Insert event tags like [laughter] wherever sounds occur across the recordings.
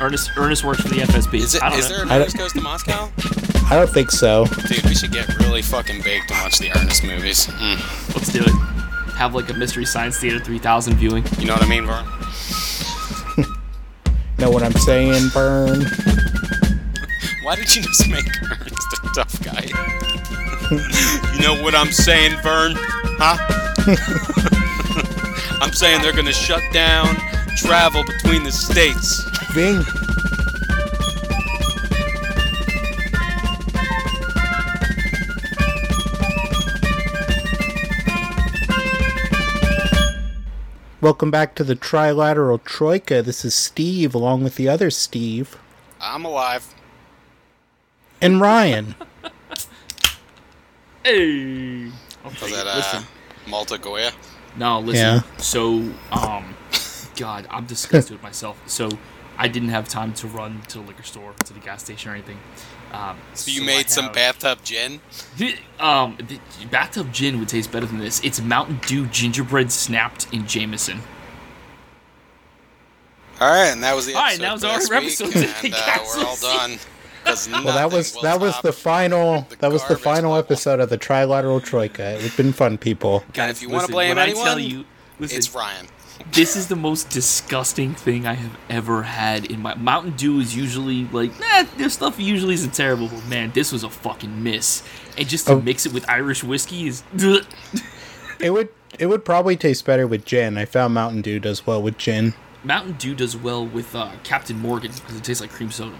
Ernest Ernest works for the FSB. Is it? I don't Is know. there an Ernest Goes to Moscow? I don't think so. Dude, we should get really fucking baked and watch the Ernest movies. Mm. Let's do it. Have like a Mystery Science Theater 3000 viewing. You know what I mean, Vern? [laughs] Know what I'm saying, Vern? [laughs] Why did you just make Ernest a tough guy? [laughs] you know what I'm saying, Vern? Huh? I'm saying they're gonna shut down travel between the states. Bing. Welcome back to the Trilateral Troika. This is Steve, along with the other Steve I'm alive. and Ryan. [laughs] Hey. Okay, that uh, listen. Malta Goya? No, listen. Yeah. So, um, God, I'm disgusted with myself. So, I didn't have time to run to the liquor store, to the gas station, or anything. Um, So you I made some bathtub gin? Um, the bathtub gin would taste better than this. It's Mountain Dew gingerbread snapped in Jameson. All right, and that was the All episode. right, that was our episode week, and uh, we're all done. [laughs] Well, that was that was the final the that was the final level. episode of the Trilateral Troika. It's been fun, people. And if you wanna blame when tell anyone, you, listen, It's Ryan. This is the most disgusting thing I have ever had in my Mountain Dew is usually like, nah, this stuff usually isn't terrible, but man, this was a fucking miss. And just to Oh. mix it with Irish whiskey is [laughs] It would it would probably taste better with gin. I found Mountain Dew does well with gin. Mountain Dew does well with uh, Captain Morgan because it tastes like cream soda.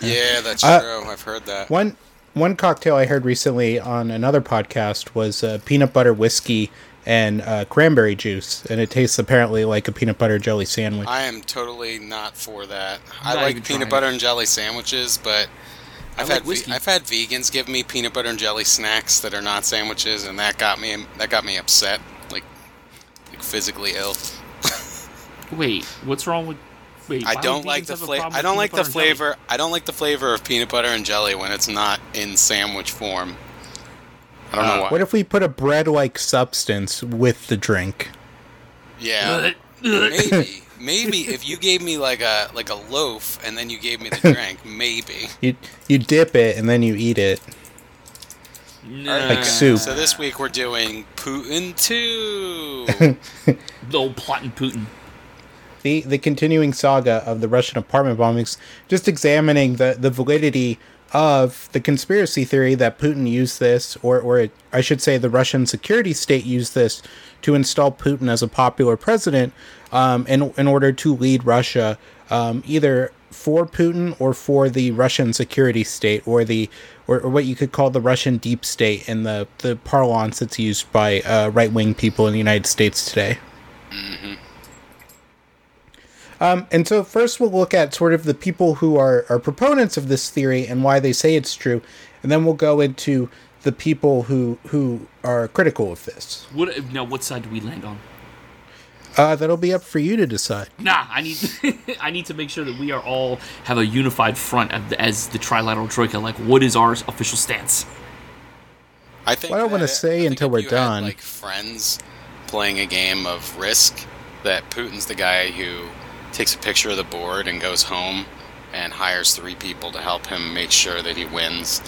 Yeah, that's Uh, true. I've heard that. One one cocktail I heard recently on another podcast was uh, peanut butter whiskey and uh, cranberry juice, and it tastes apparently like a peanut butter jelly sandwich. I am totally not for that. I Not like peanut trying. butter and jelly sandwiches, but I've like had whiskey. I've had vegans give me peanut butter and jelly snacks that are not sandwiches, and that got me that got me upset, like like physically ill. [laughs] Wait, what's wrong with? Wait, I don't like the flavor. I don't like the butter and jelly? flavor. I don't like the flavor of peanut butter and jelly when it's not in sandwich form. I don't know Uh, why. What if we put a bread-like substance with the drink? yeah, maybe. Maybe if you gave me like a like a loaf and then you gave me the drink, [laughs] maybe. You you dip it and then you eat it. Nah. Like soup. So this week we're doing Putin 2. [laughs] The old plotting Putin. the the continuing saga of the Russian apartment bombings, just examining the the validity of the conspiracy theory that Putin used this, or or I should say, the Russian security state used this to install Putin as a popular president, um, in in order to lead Russia, um, either for Putin or for the Russian security state, or the or, or what you could call the Russian deep state in the the parlance that's used by uh, right wing people in the United States today. Um, and so first we'll look at sort of the people who are, are proponents of this theory and why they say it's true, and then we'll go into the people who who are critical of this. What now? What side do we land on? Uh, that'll be up for you to decide. Nah, I need [laughs] I need to make sure that we are all have a unified front of the, as the trilateral troika. Like, what is our official stance? I think Well, I don't wanna say I until if we're you had, done. like friends playing a game of Risk, that Putin's the guy who takes a picture of the board and goes home and hires three people to help him make sure that he wins,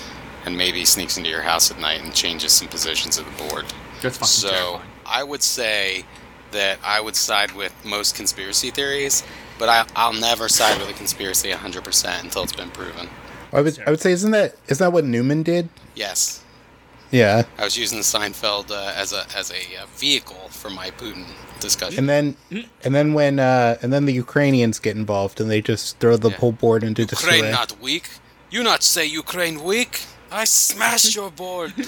and maybe sneaks into your house at night and changes some positions of the board. That's fucking So terrifying. I would say that I would side with most conspiracy theories, but I, I'll never side with a conspiracy 100% until it's been proven. I would I would say isn't that isn't that what Newman did? Yes, Yeah, I was using Seinfeld uh, as a as a uh, vehicle for my Putin discussion. and then and then when uh, and then the Ukrainians get involved and they just throw the Yeah. whole board into the Ukraine disarray. not weak. You not say Ukraine weak. I smash your board. [laughs]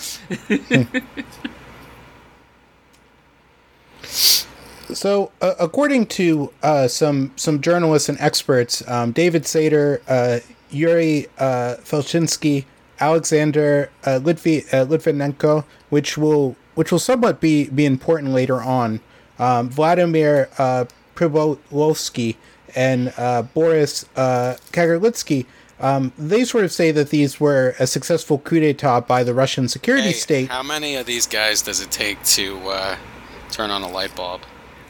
So, uh, according to uh, some some journalists and experts, um, David Satter, uh, Yuri uh, Felchinsky, Alexander uh, Litvi, uh, Litvinenko, which will which will somewhat be be important later on, um, Vladimir uh, Pribylovsky, and uh, Boris uh, Kagarlitsky. Um, they sort of say that these were a successful coup d'état by the Russian security Hey, state. how many of these guys does it take to uh, turn on a light bulb?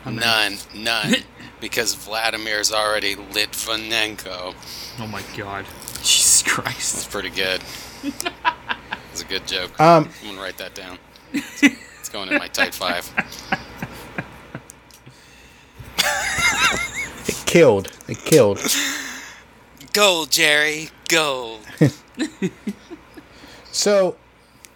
None, none, [laughs] because Vladimir's already lit Litvinenko. Oh my god. Jesus Christ. That's pretty good. [laughs] It's a good joke. Um, I'm gonna write that down. It's going in my type five. [laughs] it killed. It killed. Gold, Jerry, gold. [laughs] So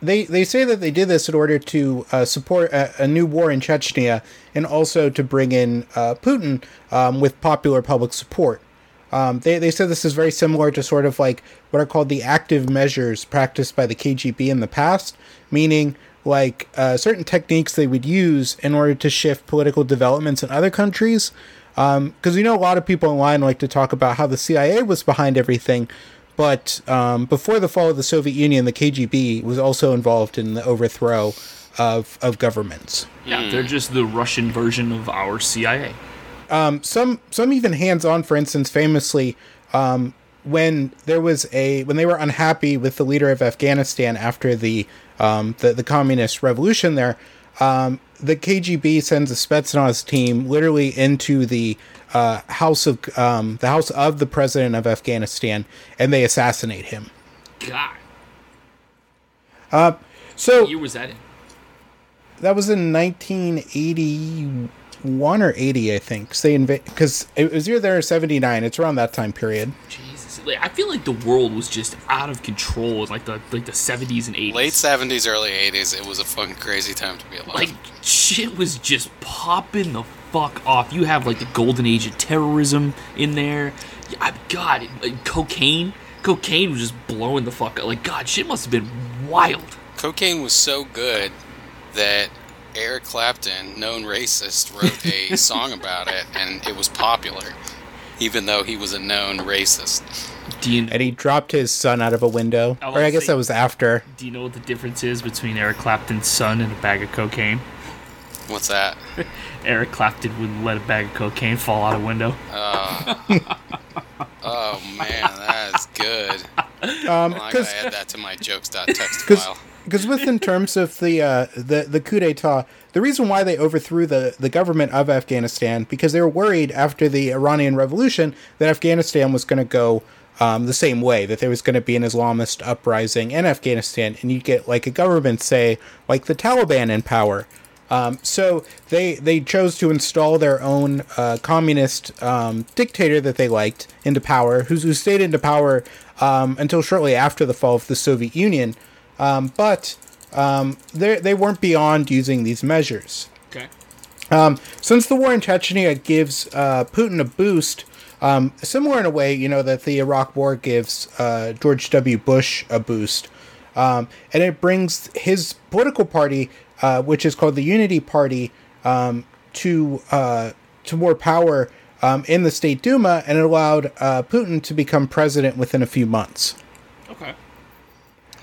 they they say that they did this in order to uh, support a, a new war in Chechnya and also to bring in uh, Putin um, with popular public support. Um, they, they said this is very similar to sort of like what are called the active measures practiced by the KGB in the past, meaning like uh, certain techniques they would use in order to shift political developments in other countries. Because you know, a lot of people online like to talk about how the CIA was behind everything, but um, before the fall of the Soviet Union, the KGB was also involved in the overthrow of of governments. Yeah, they're just the Russian version of our CIA. some some even hands on. For instance, famously, um, when there was a when they were unhappy with the leader of Afghanistan after the um, the, the communist revolution there, um, the KGB sends a Spetsnaz team literally into the uh, house of um, the house of the president of Afghanistan, and they assassinate him. God. So What year was that in? that was in 1981 or 80, I think. they because it was either there or 79. It's around that time period. Jesus. Like, I feel like the world was just out of control in like the like the 70s and 80s. Late 70s, early 80s, it was a fucking crazy time to be alive. like shit was just popping the fuck off. You have like the golden age of terrorism in there. I- God, cocaine, cocaine was just blowing the fuck up. Like God, shit must have been wild. Cocaine was so good that Eric Clapton, known racist, wrote a [laughs] song about it, and it was popular, even though he was a known racist. Do you And he dropped his son out of a window. I Or I guess say- that was after. do you know what the difference is between Eric Clapton's son and a bag of cocaine? What's that? [laughs] Eric Clapton wouldn't let a bag of cocaine fall out a window. [laughs] Oh man, that is good. Um, Well, I because gotta add that to my jokes.txt [laughs] file. Because with in terms of the uh, the the coup d'état, the reason why they overthrew the the government of Afghanistan because they were worried after the Iranian Revolution that Afghanistan was going to go um, the same way that there was going to be an Islamist uprising in Afghanistan, and you'd get like a government, say like the Taliban, in power. Um, so they they chose to install their own uh, communist um, dictator that they liked into power, who, who stayed into power um, until shortly after the fall of the Soviet Union. Um, but um, they they weren't beyond using these measures. Okay. Um, since the war in Chechnya gives uh, Putin a boost, um, similar in a way, you know, that the Iraq War gives uh, George W. Bush a boost, um, and it brings his political party, uh, which is called the Unity Party, um, to uh, to more power um, in the State Duma, and it allowed uh, Putin to become president within a few months. Okay.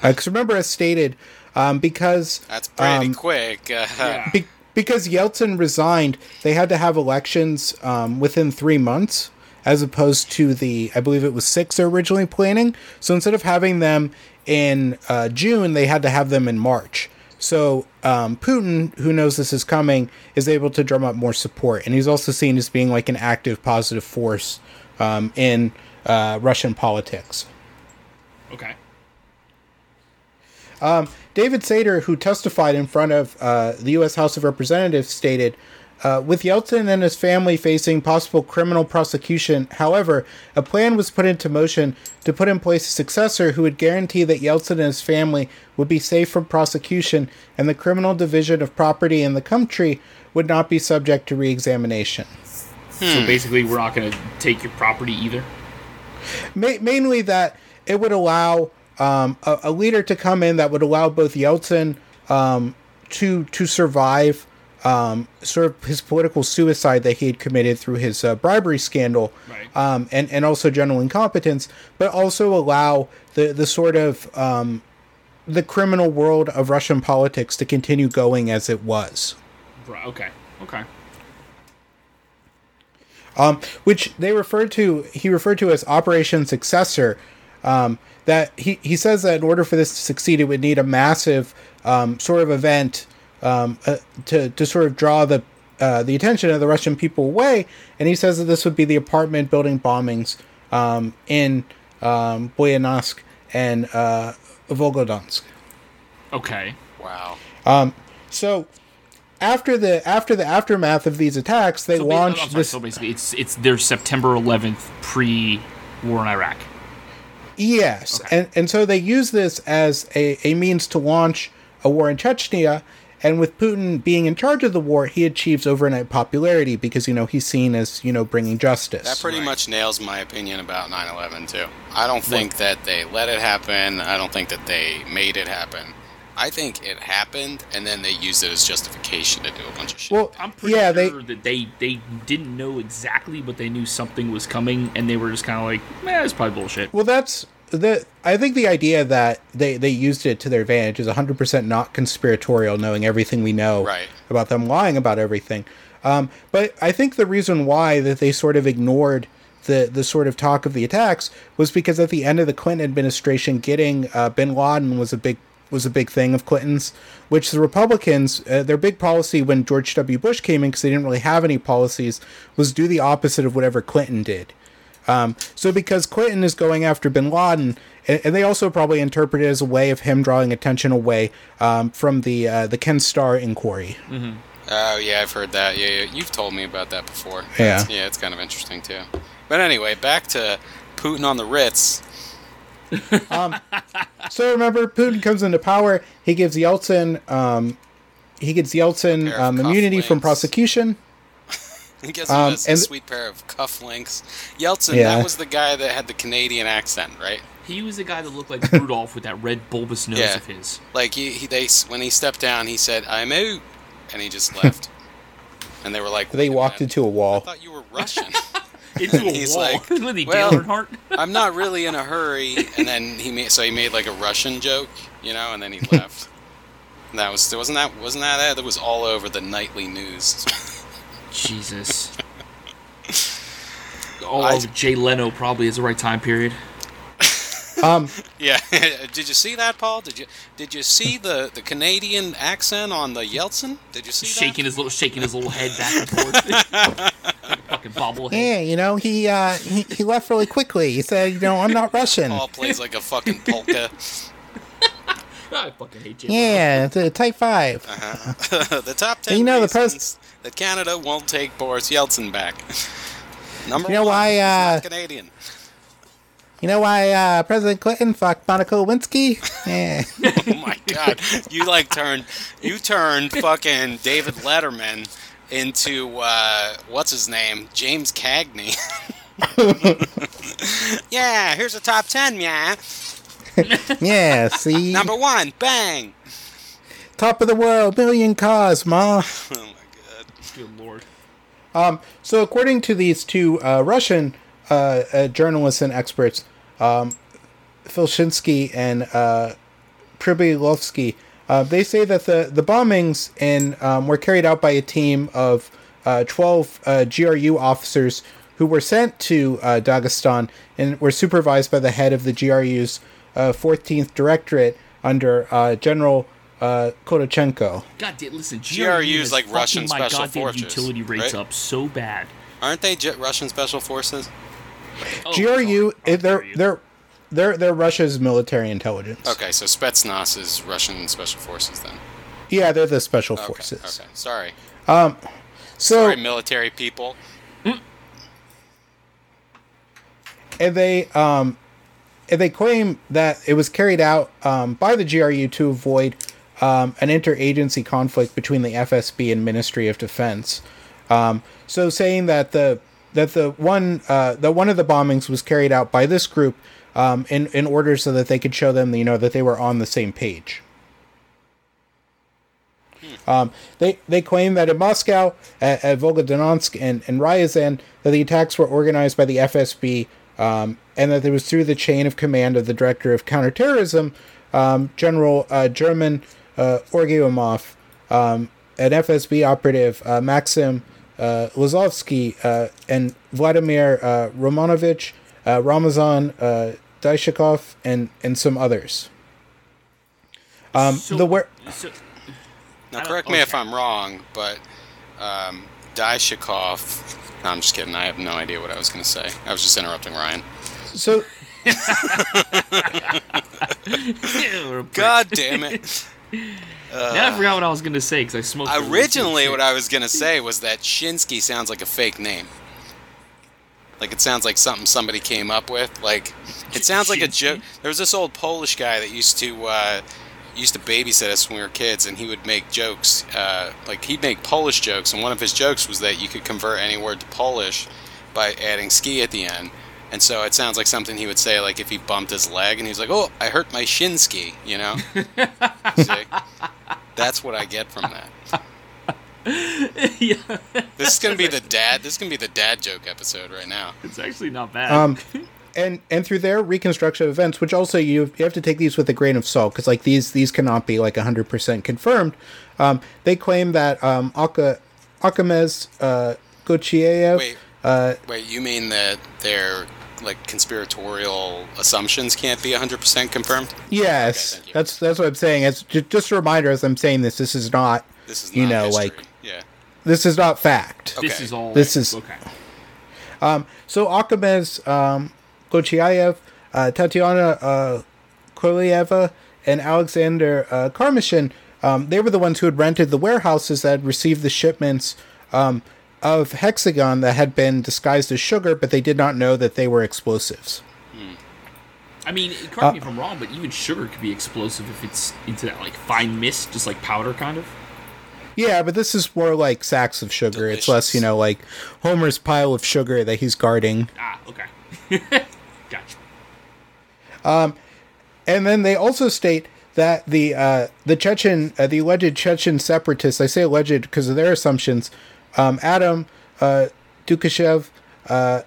Because remember, as stated, um, because That's pretty um, quick. Uh, [laughs] Yeah. be- because Yeltsin resigned, they had to have elections um, within three months, as opposed to the, I believe it was six they're originally planning. So instead of having them in uh, June, they had to have them in March. So um, Putin, who knows this is coming, is able to drum up more support, and he's also seen as being like an active, positive force um, in uh, Russian politics. Okay. David Satter, who testified in front of uh, the U.S. House of Representatives, stated uh, With Yeltsin and his family facing possible criminal prosecution, however, a plan was put into motion to put in place a successor who would guarantee that Yeltsin and his family would be safe from prosecution and the criminal division of property in the country would not be subject to re examination. So basically, we're not going to take your property either. Ma- mainly that it would allow um, a, a leader to come in that would allow both Yeltsin um, to to survive um, sort of his political suicide that he had committed through his uh, bribery scandal, Right. um, and and also general incompetence, but also allow the the sort of um, the criminal world of Russian politics to continue going as it was. Right. Okay. Okay. um, which they referred to he referred to as Operation Successor. Um, that he, he says that in order for this to succeed, it would need a massive um, sort of event um, uh, to to sort of draw the uh, the attention of the Russian people away, and he says that this would be the apartment building bombings um, in um, Buynaksk and uh, Volgodonsk. Okay. Wow. Um, So after the after the aftermath of these attacks, they So, ba- launched I'm sorry, this. so basically, it's it's their September 11th pre-war in Iraq. Yes, Okay. and and so they use this as a, a means to launch a war in Chechnya. And with Putin being in charge of the war, he achieves overnight popularity because you know he's seen as you know bringing justice. That pretty Right. much nails my opinion about 9/11 too. I don't think that they let it happen. I don't think that they made it happen. I think it happened, and then they used it as justification to do a bunch of shit. well, I'm pretty yeah, they sure that they they didn't know exactly, but they knew something was coming, and they were just kind of like, "Man, it's probably bullshit." Well, that's the. I think the idea that they they used it to their advantage is 100 percent not conspiratorial, knowing everything we know Right. about them lying about everything. Um, but I think the reason why that they sort of ignored the the sort of talk of the attacks was because at the end of the Clinton administration, getting uh, Bin Laden was a big was a big thing of Clinton's, which the Republicans uh, their big policy when George W. Bush came in because they didn't really have any policies was do the opposite of whatever Clinton did. Um, so because Clinton is going after Bin Laden, and, and they also probably interpret it as a way of him drawing attention away um, from the uh, the Ken Starr inquiry. Oh yeah, I've heard that. Yeah, yeah, you've told me about that before. Yeah. It's- yeah, it's kind of interesting too. But anyway, back to Putin on the Ritz. [laughs] So remember, Putin comes into power. He gives Yeltsin um, he gives Yeltsin um, immunity from prosecution. [laughs] He gives him Um, a, s- and- sweet pair of cufflinks. Yeltsin, Yeah. that was the guy that had the Canadian accent, right? He was the guy that looked like Rudolph with that red bulbous nose Yeah. of his. Like he, he they when he stepped down, he said, "I'm out," and he just left. [laughs] and they were like, They walked minute, into a wall. thought you were Russian." Into a [laughs] He's wall. like, [laughs] With the well- Dale [laughs] I'm not really in a hurry. And then he made so he made like a Russian joke, you know, and then he left. And that was wasn't that wasn't that that, that was all over the nightly news. Jesus. All I- over Jay Leno probably is the right time period. Um, [laughs] yeah, [laughs] did you see that, Paul? Did you did you see the, the Canadian accent on the Yeltsin? Did you see Shaking his little shaking his little head back and forth. [laughs] fucking bobblehead. yeah, you know he, uh, he he left really quickly. He said, you know, I'm not Russian. Paul plays like a fucking polka. I fucking hate Jay Leno. Yeah, it's a type five. the top ten You know, the pres- reasons that Canada won't take Boris Yeltsin back. Number You know one, why, uh, not Canadian. You know why uh, President Clinton fucked Monica Lewinsky? [laughs] Yeah. Oh my god, you like turned you turned fucking David Letterman into uh, what's his name, James Cagney. [laughs] yeah, here's the top ten, yeah. [laughs] yeah, see? Number one, bang. Top of the world, million cars, ma. Oh my god. Good lord. Um, so according to these two uh, Russian uh, uh, journalists and experts, um, Filshinsky and uh, Pribylovsky, uh, they say that the, the bombings in, um, were carried out by a team of uh, 12 uh, GRU officers who were sent to uh, Dagestan and were supervised by the head of the GRU's uh, 14th Directorate under uh, General uh, Kodachenko. God damn, listen, GRU GRU is like Russian my special goddamn forces, utility rates right? up so bad. Aren't they J- Russian special forces? Oh, GRU. Oh, eh, they're they're they're they're Russia's military intelligence. Okay, so Spetsnaz is Russian special forces then. Yeah, they're the special Okay, forces. okay. Sorry. So Sorry, military people. and they um and they claim that it was carried out um, by the GRU to avoid um, an interagency conflict between the FSB and Ministry of Defense. Um, so saying that the that the one uh, that one of the bombings was carried out by this group um, in in order so that they could show them you know that they were on the same page. Um, they they claim that in Moscow, at, at Volgodonsk and, and Ryazan, that the attacks were organized by the FSB, um, and that it was through the chain of command of the director of counterterrorism, um, General uh, German uh, Orgiomov, um, an FSB operative, uh, Maxim uh, Lazovsky, uh, and Vladimir uh, Romanovich, uh, Ramazan uh, Dashikov, and, and some others. Um, So- the where so- Now, correct me if. I'm wrong, but um, Daishikov. No, I'm just kidding. I have no idea what I was going to say. I was just interrupting Ryan. So [laughs] [laughs] God damn it. [laughs] now I forgot what I was gonna say because I smoked. Originally, what I was going to say was that Shinsky sounds like a fake name. Like, it sounds like something somebody came up with. Like, it sounds like a joke. There was this old Polish guy that used to. Uh, used to babysit us when we were kids and he would make jokes uh, like he'd make polish jokes and one of his jokes was that you could convert any word to polish by adding ski at the end and so it sounds like something he would say like if he bumped his leg and he's like oh i hurt my shin ski you know? [laughs] See? that's what i get from that. [laughs] Yeah, this is gonna be the dad this is gonna be the dad joke episode right now. It's actually not bad. um and and through their reconstruction of events which also you you have to take these with a grain of salt because like these these cannot be like 100% confirmed. Um they claim that um Aka, Akamez uh Gochiev wait. uh wait you mean that their like conspiratorial assumptions can't be 100% confirmed? Yes. Okay, that's that's what i'm saying. It's just, just a reminder as i'm saying this this is not this is not you know history. like yeah. this is not fact. This is all. This is- okay. Um, So Akamez um, Gochiayev, uh, Tatiana uh, Kolyeva, and Alexander uh, Karmashin, um, they were the ones who had rented the warehouses that had received the shipments um, of hexogen that had been disguised as sugar, but they did not know that they were explosives. I mean, correct me if I'm wrong, but even sugar could be explosive if it's into that like fine mist, just like powder, kind of. Yeah, but this is more like sacks of sugar. It's less, you know, like Homer's pile of sugar that he's guarding. Ah, okay. [laughs] gotcha. Um, And then they also state that the uh, the Chechen, uh, the alleged Chechen separatists, I say alleged because of their assumptions, um, Adam uh, Dukashev, uh,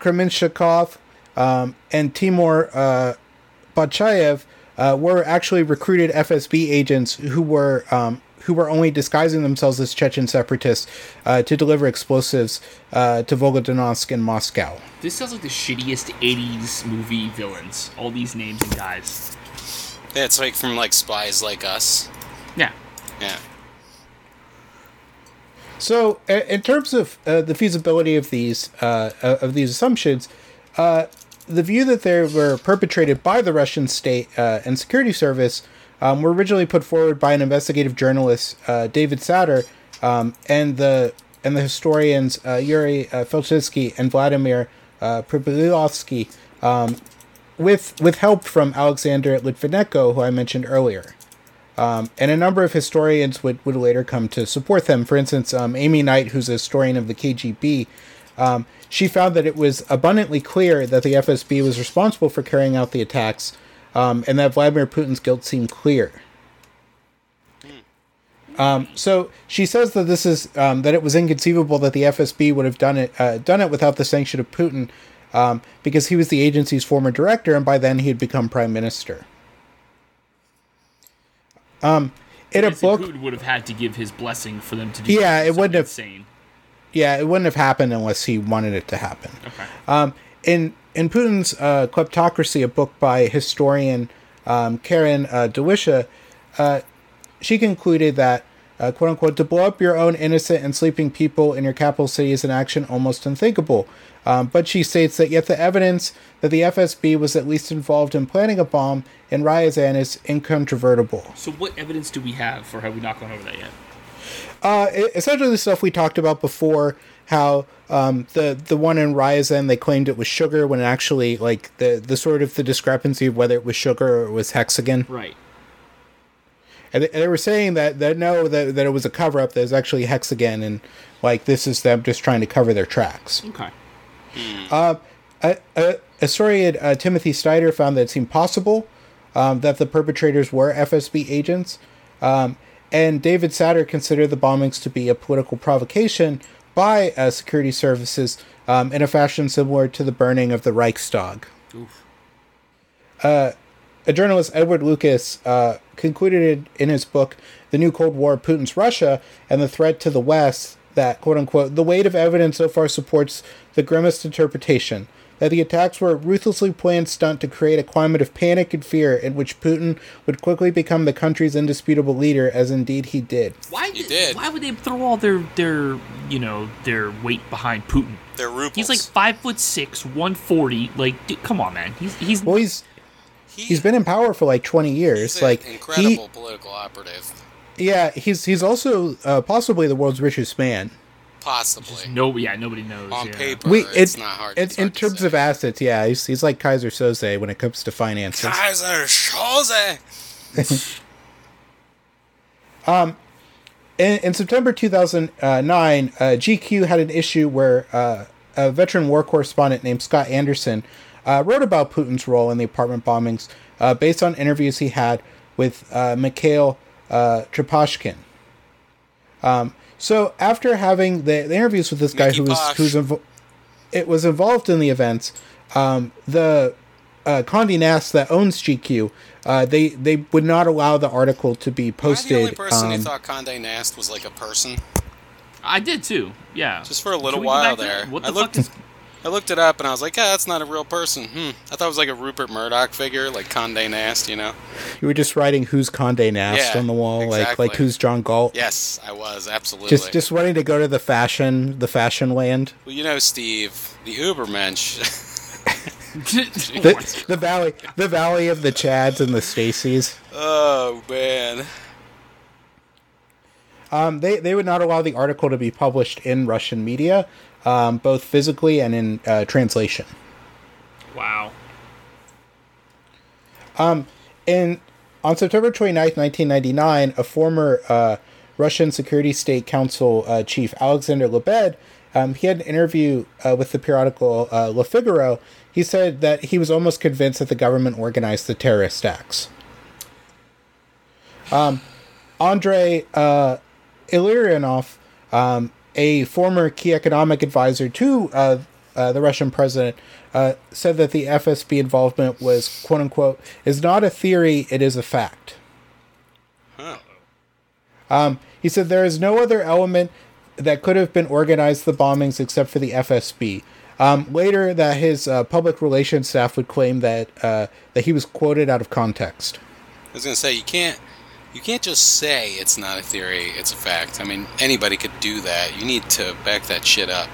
Kremenshikov, um, and Timur uh, Bachayev uh, were actually recruited FSB agents who were um, who were only disguising themselves as Chechen separatists uh, to deliver explosives uh, to Volgodonsk and Moscow. This sounds like the shittiest '80s movie villains. All these names and guys. Yeah, it's like from like spies like us. Yeah. Yeah. So, in terms of uh, the feasibility of these uh, uh, of these assumptions, uh, the view that they were perpetrated by the Russian state uh, and security service um, were originally put forward by an investigative journalist, uh, David Satter, um, and the and the historians uh, Yuri uh, Felchitsky and Vladimir uh, um, with with help from Alexander Litvinenko, who I mentioned earlier. Um, and a number of historians would, would later come to support them. For instance, um, Amy Knight, who's a historian of the KGB, um, she found that it was abundantly clear that the FSB was responsible for carrying out the attacks, um, and that Vladimir Putin's guilt seemed clear. Um, so she says that this is um, that it was inconceivable that the FSB would have done it uh, done it without the sanction of Putin, um, because he was the agency's former director, and by then he had become prime minister. Um, in a book, Putin would have had to give his blessing for them to do. Yeah, it wouldn't have- Insane. yeah, it wouldn't have happened unless he wanted it to happen. Okay. Um, in in Putin's uh, Kleptocracy, a book by historian um, Karen uh, Dawisha, uh, she concluded that, uh, quote unquote, to blow up your own innocent and sleeping people in your capital city is an action almost unthinkable. Um, but she states that yet the evidence that the FSB was at least involved in planning a bomb in Ryazan is incontrovertible. So, what evidence do we have, or have we not gone over that yet? Uh, essentially the stuff we talked about before. How um, the the one in Ryazan they claimed it was sugar when actually like the the sort of the discrepancy of whether it was sugar or it was hexogen, Right. and they, and they were saying that that no that, that it was a cover up that was actually hexogen and like this is them just trying to cover their tracks. Okay. A, a historian uh, Timothy Snyder found that it seemed possible um, that the perpetrators were FSB agents, um, and David Satter considered the bombings to be a political provocation by uh, security services um, in a fashion similar to the burning of the Reichstag. Oof. A journalist, Edward Lucas, uh, concluded in his book, The New Cold War Putin's Russia and the Threat to the West, that, quote unquote, the weight of evidence so far supports the grimmest interpretation. that the attacks were a ruthlessly planned stunt to create a climate of panic and fear in which Putin would quickly become the country's indisputable leader, as indeed he did. Why He did. Why would they throw all their their you know their weight behind Putin? They're rubles. He's like five foot six, one forty. Like, dude, come on, man. He's he's Well, he's He- he's been in power for like 20 years. he's an like incredible he, political operative. Yeah, he's he's also uh, possibly the world's richest man. Possibly. no, yeah, nobody knows. On yeah. paper, We it's it, not hard. it- it's in hard to terms say. of assets, yeah, he's, he's like Keyser Söze when it comes to finances. Keyser Söze. [laughs] In, in September 2009, uh, GQ had an issue where uh, a veteran war correspondent named Scott Anderson uh, wrote about Putin's role in the apartment bombings uh, based on interviews he had with uh, Mikhail uh, Trepashkin. Um, so after having the, the interviews with this guy Mickey who was Posh. who's invo- it was involved in the events, um, the uh, Condé Nast that owns GQ, uh, they they would not allow the article to be Am I posted. the only person um, who thought Condé Nast was like a person? I did too. Yeah. Just for a little Can we go while back there. What I the looked fuck is? I looked it up and I was like, yeah, that's not a real person. Hmm. I thought it was like a Rupert Murdoch figure, like Condé Nast, you know? You were just writing "Who's Condé Nast" Yeah, on the wall, like exactly. like who's John Galt. Yes, I was absolutely. Just just wanting to go to the fashion the fashion land, well, you know, Steve, the Ubermensch. [laughs] the, the valley the valley of the Chads and the Stacys. oh man. Um, they they would not allow the article to be published in Russian media, um, both physically and in uh, translation. wow. And on September 29th, 1999, a former uh, Russian Security State Council uh, chief, Alexander Lebed, um, he had an interview uh, with the periodical uh, Le Figaro. He said that he was almost convinced that the government organized the terrorist acts. Um, Andrei uh, Illarionov, um, a former key economic advisor to uh, uh, the Russian president, uh, said that the FSB involvement was "quote unquote" is not a theory; it is a fact. Huh. Um, he said there is no other element that could have been organized the bombings except for the FSB. Um, later, that his uh, public relations staff would claim that uh, that he was quoted out of context. I was gonna say you can't you can't just say it's not a theory, it's a fact. I mean, anybody could do that. You need to back that shit up.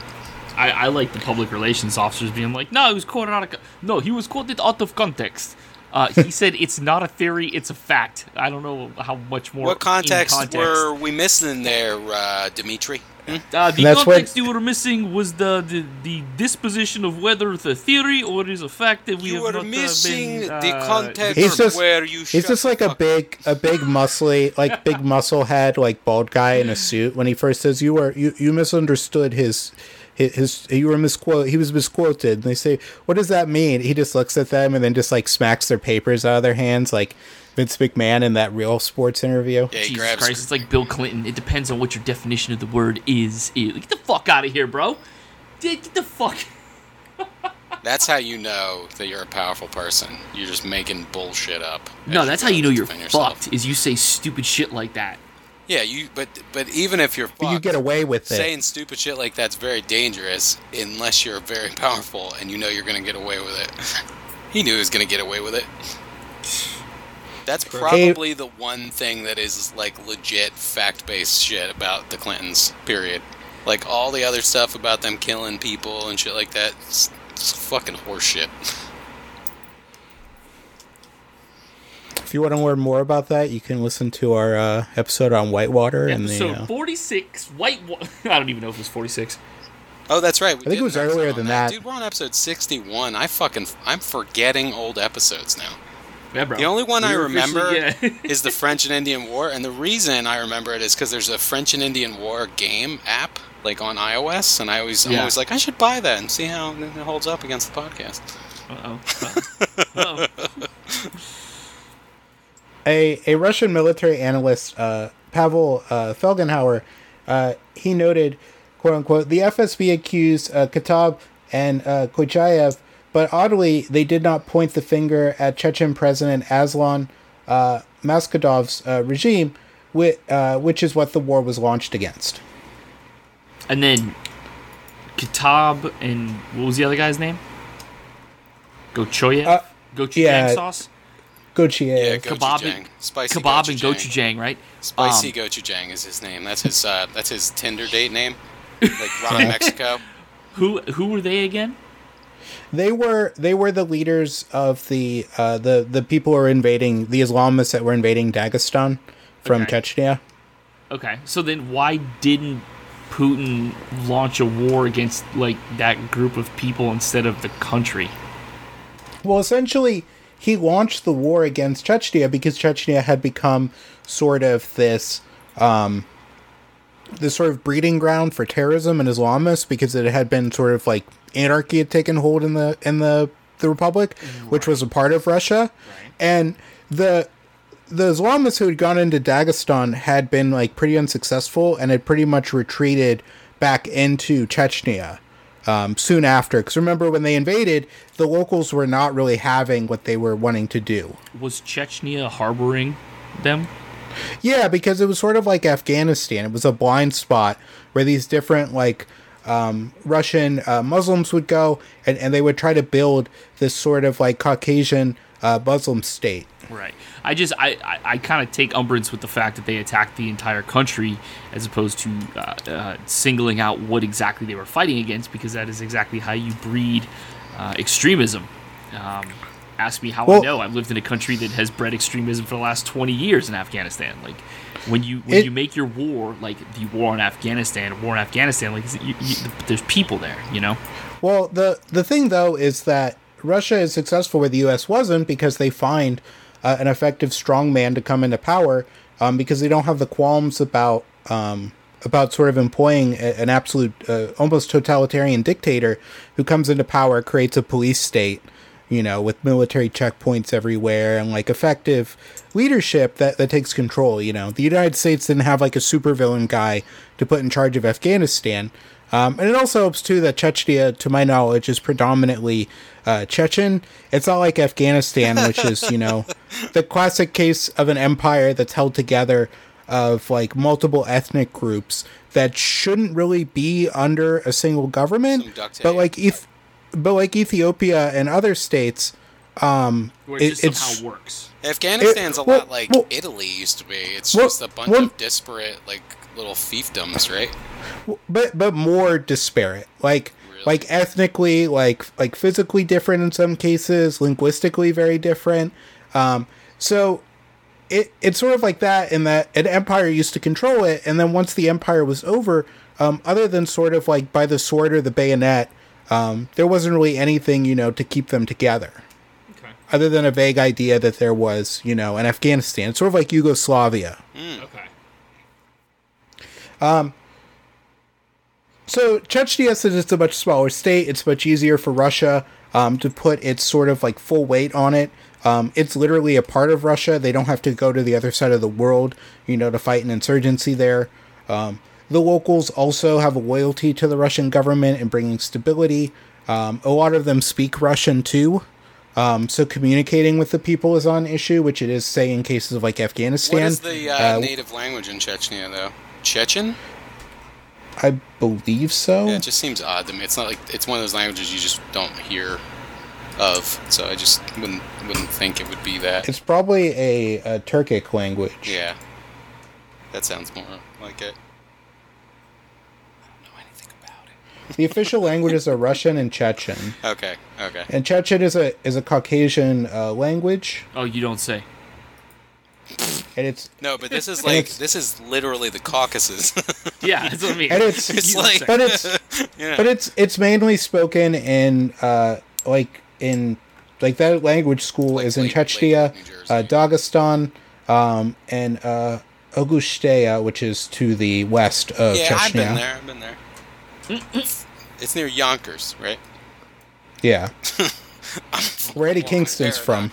I, I like the public relations officers being like, no, he was quoted out of no, he was quoted out of context. Uh, he [laughs] said it's not a theory, it's a fact. I don't know how much more. What context, context. were we missing there, uh, Dimitri? Uh, the That's what- context you were missing was the, the the disposition of whether it's a theory or it is a fact that we You have were not, uh, missing been, the uh, context He's just- where you. He's just like a fuck- big, a big muscly, like big [laughs] muscle head, like bald guy in a [laughs] suit. When he first says you were you, you misunderstood his, his, his you were misquote. He was misquoted. And they say, what does that mean? He just looks at them and then just like smacks their papers out of their hands, like Vince McMahon in that real sports interview. Yeah, he Jesus grabs. Christ, it's like Bill Clinton. It depends on what your definition of the word is. is. Get the fuck out of here, bro. Get get the fuck. [laughs] That's how you know that you're a powerful person. You're just making bullshit up. No, that's how you know you're defend yourself. fucked. Is you say stupid shit like that. Yeah, you. But but even if you're But you get away with it. saying stupid shit like that's very dangerous unless you're very powerful and you know you're gonna get away with it. [laughs] he knew he was gonna get away with it. That's probably the one thing that is like legit fact-based shit about the Clintons. Period. Like all the other stuff about them killing people and shit like that, it's, it's fucking horseshit. If you want to learn more about that, you can listen to our uh, episode on Whitewater and the. Episode Uh, 46, White. [laughs] I don't even know if it was 46. Oh, that's right. We think it was earlier on than that. Dude, we're on episode 61. I fucking I'm forgetting old episodes now. Yeah, bro. The only one I We're remember yeah. [laughs] is the French and Indian War, and the reason I remember it is because there's a French and Indian War game app, like on iOS, and I always, I'm Yeah. always like, I should buy that and see how it holds up against the podcast. Uh-oh. [laughs] Uh-oh. a, a Russian military analyst, uh, Pavel uh, Felgenhauer, uh, he noted, quote unquote, the FSB accused uh, Khattab and uh, Kochayev, but oddly, they did not point the finger at Chechen President Aslan uh, Maskhadov's uh, regime, which, uh, which is what the war was launched against. and then Kitab and what was the other guy's name? Gochoyev, Uh, gochujang yeah. sauce, Gochujang. Yeah, kebab, gochujang. Spicy kebab and gochujang. gochujang, right? Spicy Um, gochujang is his name. That's his. Uh, that's his Tinder date name. Like [laughs] Ron Mexico. Who who were they again? They were they were the leaders of the uh, the the people who were invading the Islamists that were invading Dagestan from Okay. Chechnya. Okay, so then why didn't Putin launch a war against like that group of people instead of the country? Well, essentially, he launched the war against Chechnya because Chechnya had become sort of this um, this sort of breeding ground for terrorism and Islamists because it had been sort of like anarchy had taken hold in the in the the republic, which was a part of Russia, and the the Islamists who had gone into Dagestan had been like pretty unsuccessful and had pretty much retreated back into Chechnya um, soon after. Because remember, when they invaded, the locals were not really having what they were wanting to do. Was Chechnya harboring them? Yeah, because it was sort of like Afghanistan. It was a blind spot where these different like um, Russian uh, Muslims would go, and, and they would try to build this sort of like Caucasian uh, Muslim state. Right. I just I I, I kind of take umbrage with the fact that they attacked the entire country as opposed to uh, uh, singling out what exactly they were fighting against because that is exactly how you breed uh, extremism. Um, ask me how I know. I've lived in a country that has bred extremism for the last twenty years in Afghanistan. Like when you when It- you make your war like the war in Afghanistan, war in Afghanistan, like you, you, there's people there, you know. Well, the the thing though is that Russia is successful where the U.S. wasn't because they find uh, an effective strongman to come into power um, because they don't have the qualms about um, about sort of employing an absolute, uh, almost totalitarian dictator who comes into power, creates a police state, you know, with military checkpoints everywhere and like effective leadership that, that takes control. You know, the United States didn't have like a supervillain guy to put in charge of Afghanistan. Um, and it also helps too that Chechnya, to my knowledge, is predominantly uh, Chechen. It's not like Afghanistan, which is you know [laughs] the classic case of an empire that's held together of like multiple ethnic groups that shouldn't really be under a single government. But like Eth- but like Ethiopia and other states, um, Where it- it just it's somehow works. Afghanistan's a well, lot like well- Italy used to be. It's well, just a bunch well- of disparate, like little fiefdoms, right? but but more disparate like Really? like ethnically like like physically different in some cases linguistically very different um so it it's sort of like that in that an empire used to control it and then once the empire was over um other than sort of like by the sword or the bayonet um there wasn't really anything you know to keep them together Okay. other than a vague idea that there was you know an afghanistan it's sort of like yugoslavia Okay. Um, So Chechnya, since it's a much smaller state, it's much easier for Russia um, to put its sort of like full weight on it. Um, it's literally a part of Russia. They don't have to go to the other side of the world, you know, to fight an insurgency there. Um, the locals also have a loyalty to the Russian government and bringing stability. Um, a lot of them speak Russian too. Um, so communicating with the people is on issue, which it is, say, in cases of like Afghanistan. What is the uh, Uh, native language in Chechnya, though? Chechen? I believe so. Yeah, it just seems odd to me. It's not like it's one of those languages you just don't hear of. So I just wouldn't wouldn't think it would be that. It's probably a, a Turkic language. Yeah, that sounds more like it. I don't know anything about it. The official languages are Russian and Chechen. Okay, okay. And Chechen is a is a Caucasian uh, language, Oh, you don't say. and it's No, but this is like this is literally the Caucasus. [laughs] Yeah, that's what I mean. and it's, It's like- but it's [laughs] yeah. but it's it's mainly spoken in uh like in like that language school Like is in Lake- Chechnya, Lake, uh, Dagestan, um, and uh, Augustea, which is to the west of yeah, Chechnya. I've been there. I've been there. It's near Yonkers, right? Yeah, [laughs] where Eddie Kingston's from.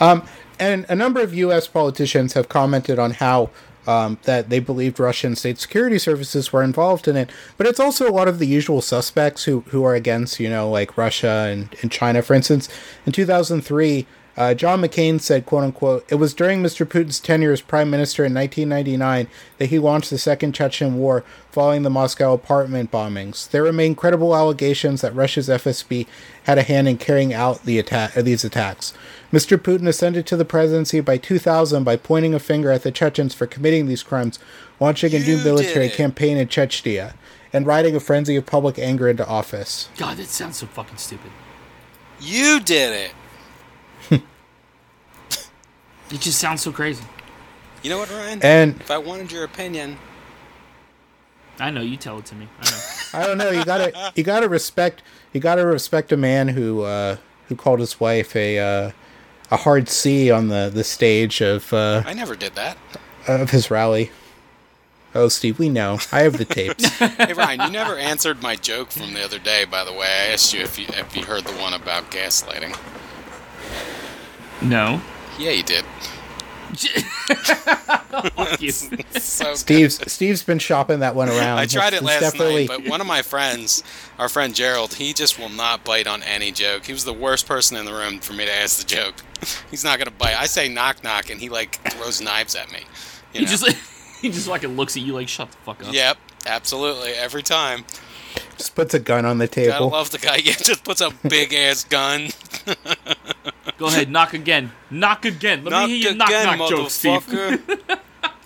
Um, and a number of U.S. politicians have commented on how um, that they believed Russian state security services were involved in it, but it's also a lot of the usual suspects who who are against, you know, like Russia and, and China. For instance, in 2003, Uh, John McCain said, quote unquote, it was during Mr. Putin's tenure as prime minister in 1999 that he launched the Second Chechen War following the Moscow apartment bombings. There remain credible allegations that Russia's FSB had a hand in carrying out the attack, uh, these attacks. Mr. Putin ascended to the presidency by 2000 by pointing a finger at the Chechens for committing these crimes, launching a new military campaign in Chechnya, and riding a frenzy of public anger into office. God, that sounds so fucking stupid. You did it. It just sounds so crazy. You know what, Ryan? And if I wanted your opinion, I know you tell it to me. I know. [laughs] I don't know. You gotta you gotta respect you gotta respect a man who uh, who called his wife a uh, a hard C on the, the stage of uh, I never did that. of his rally. Oh, Steve, we know. I have the tapes. [laughs] Hey Ryan, you never answered my joke from the other day. By the way, I asked you if you if you heard the one about gaslighting. no. Yeah, you did. [laughs] So Steve's Steve's been shopping that one around. I tried it It's last definitely- night, but one of my friends, our friend Gerald, he just will not bite on any joke. He was the worst person in the room for me to ask the joke. [laughs] He's not gonna bite. I say knock knock, and he like throws knives at me. you He know? just [laughs] he just fucking looks at you like shut the fuck up. Yep, absolutely. Every time. just puts a gun on the table. I love the guy. Yeah, just puts a big ass gun. Go ahead, [laughs] knock again. Knock again. Let knock me hear your knock knock joke, Steve. [laughs]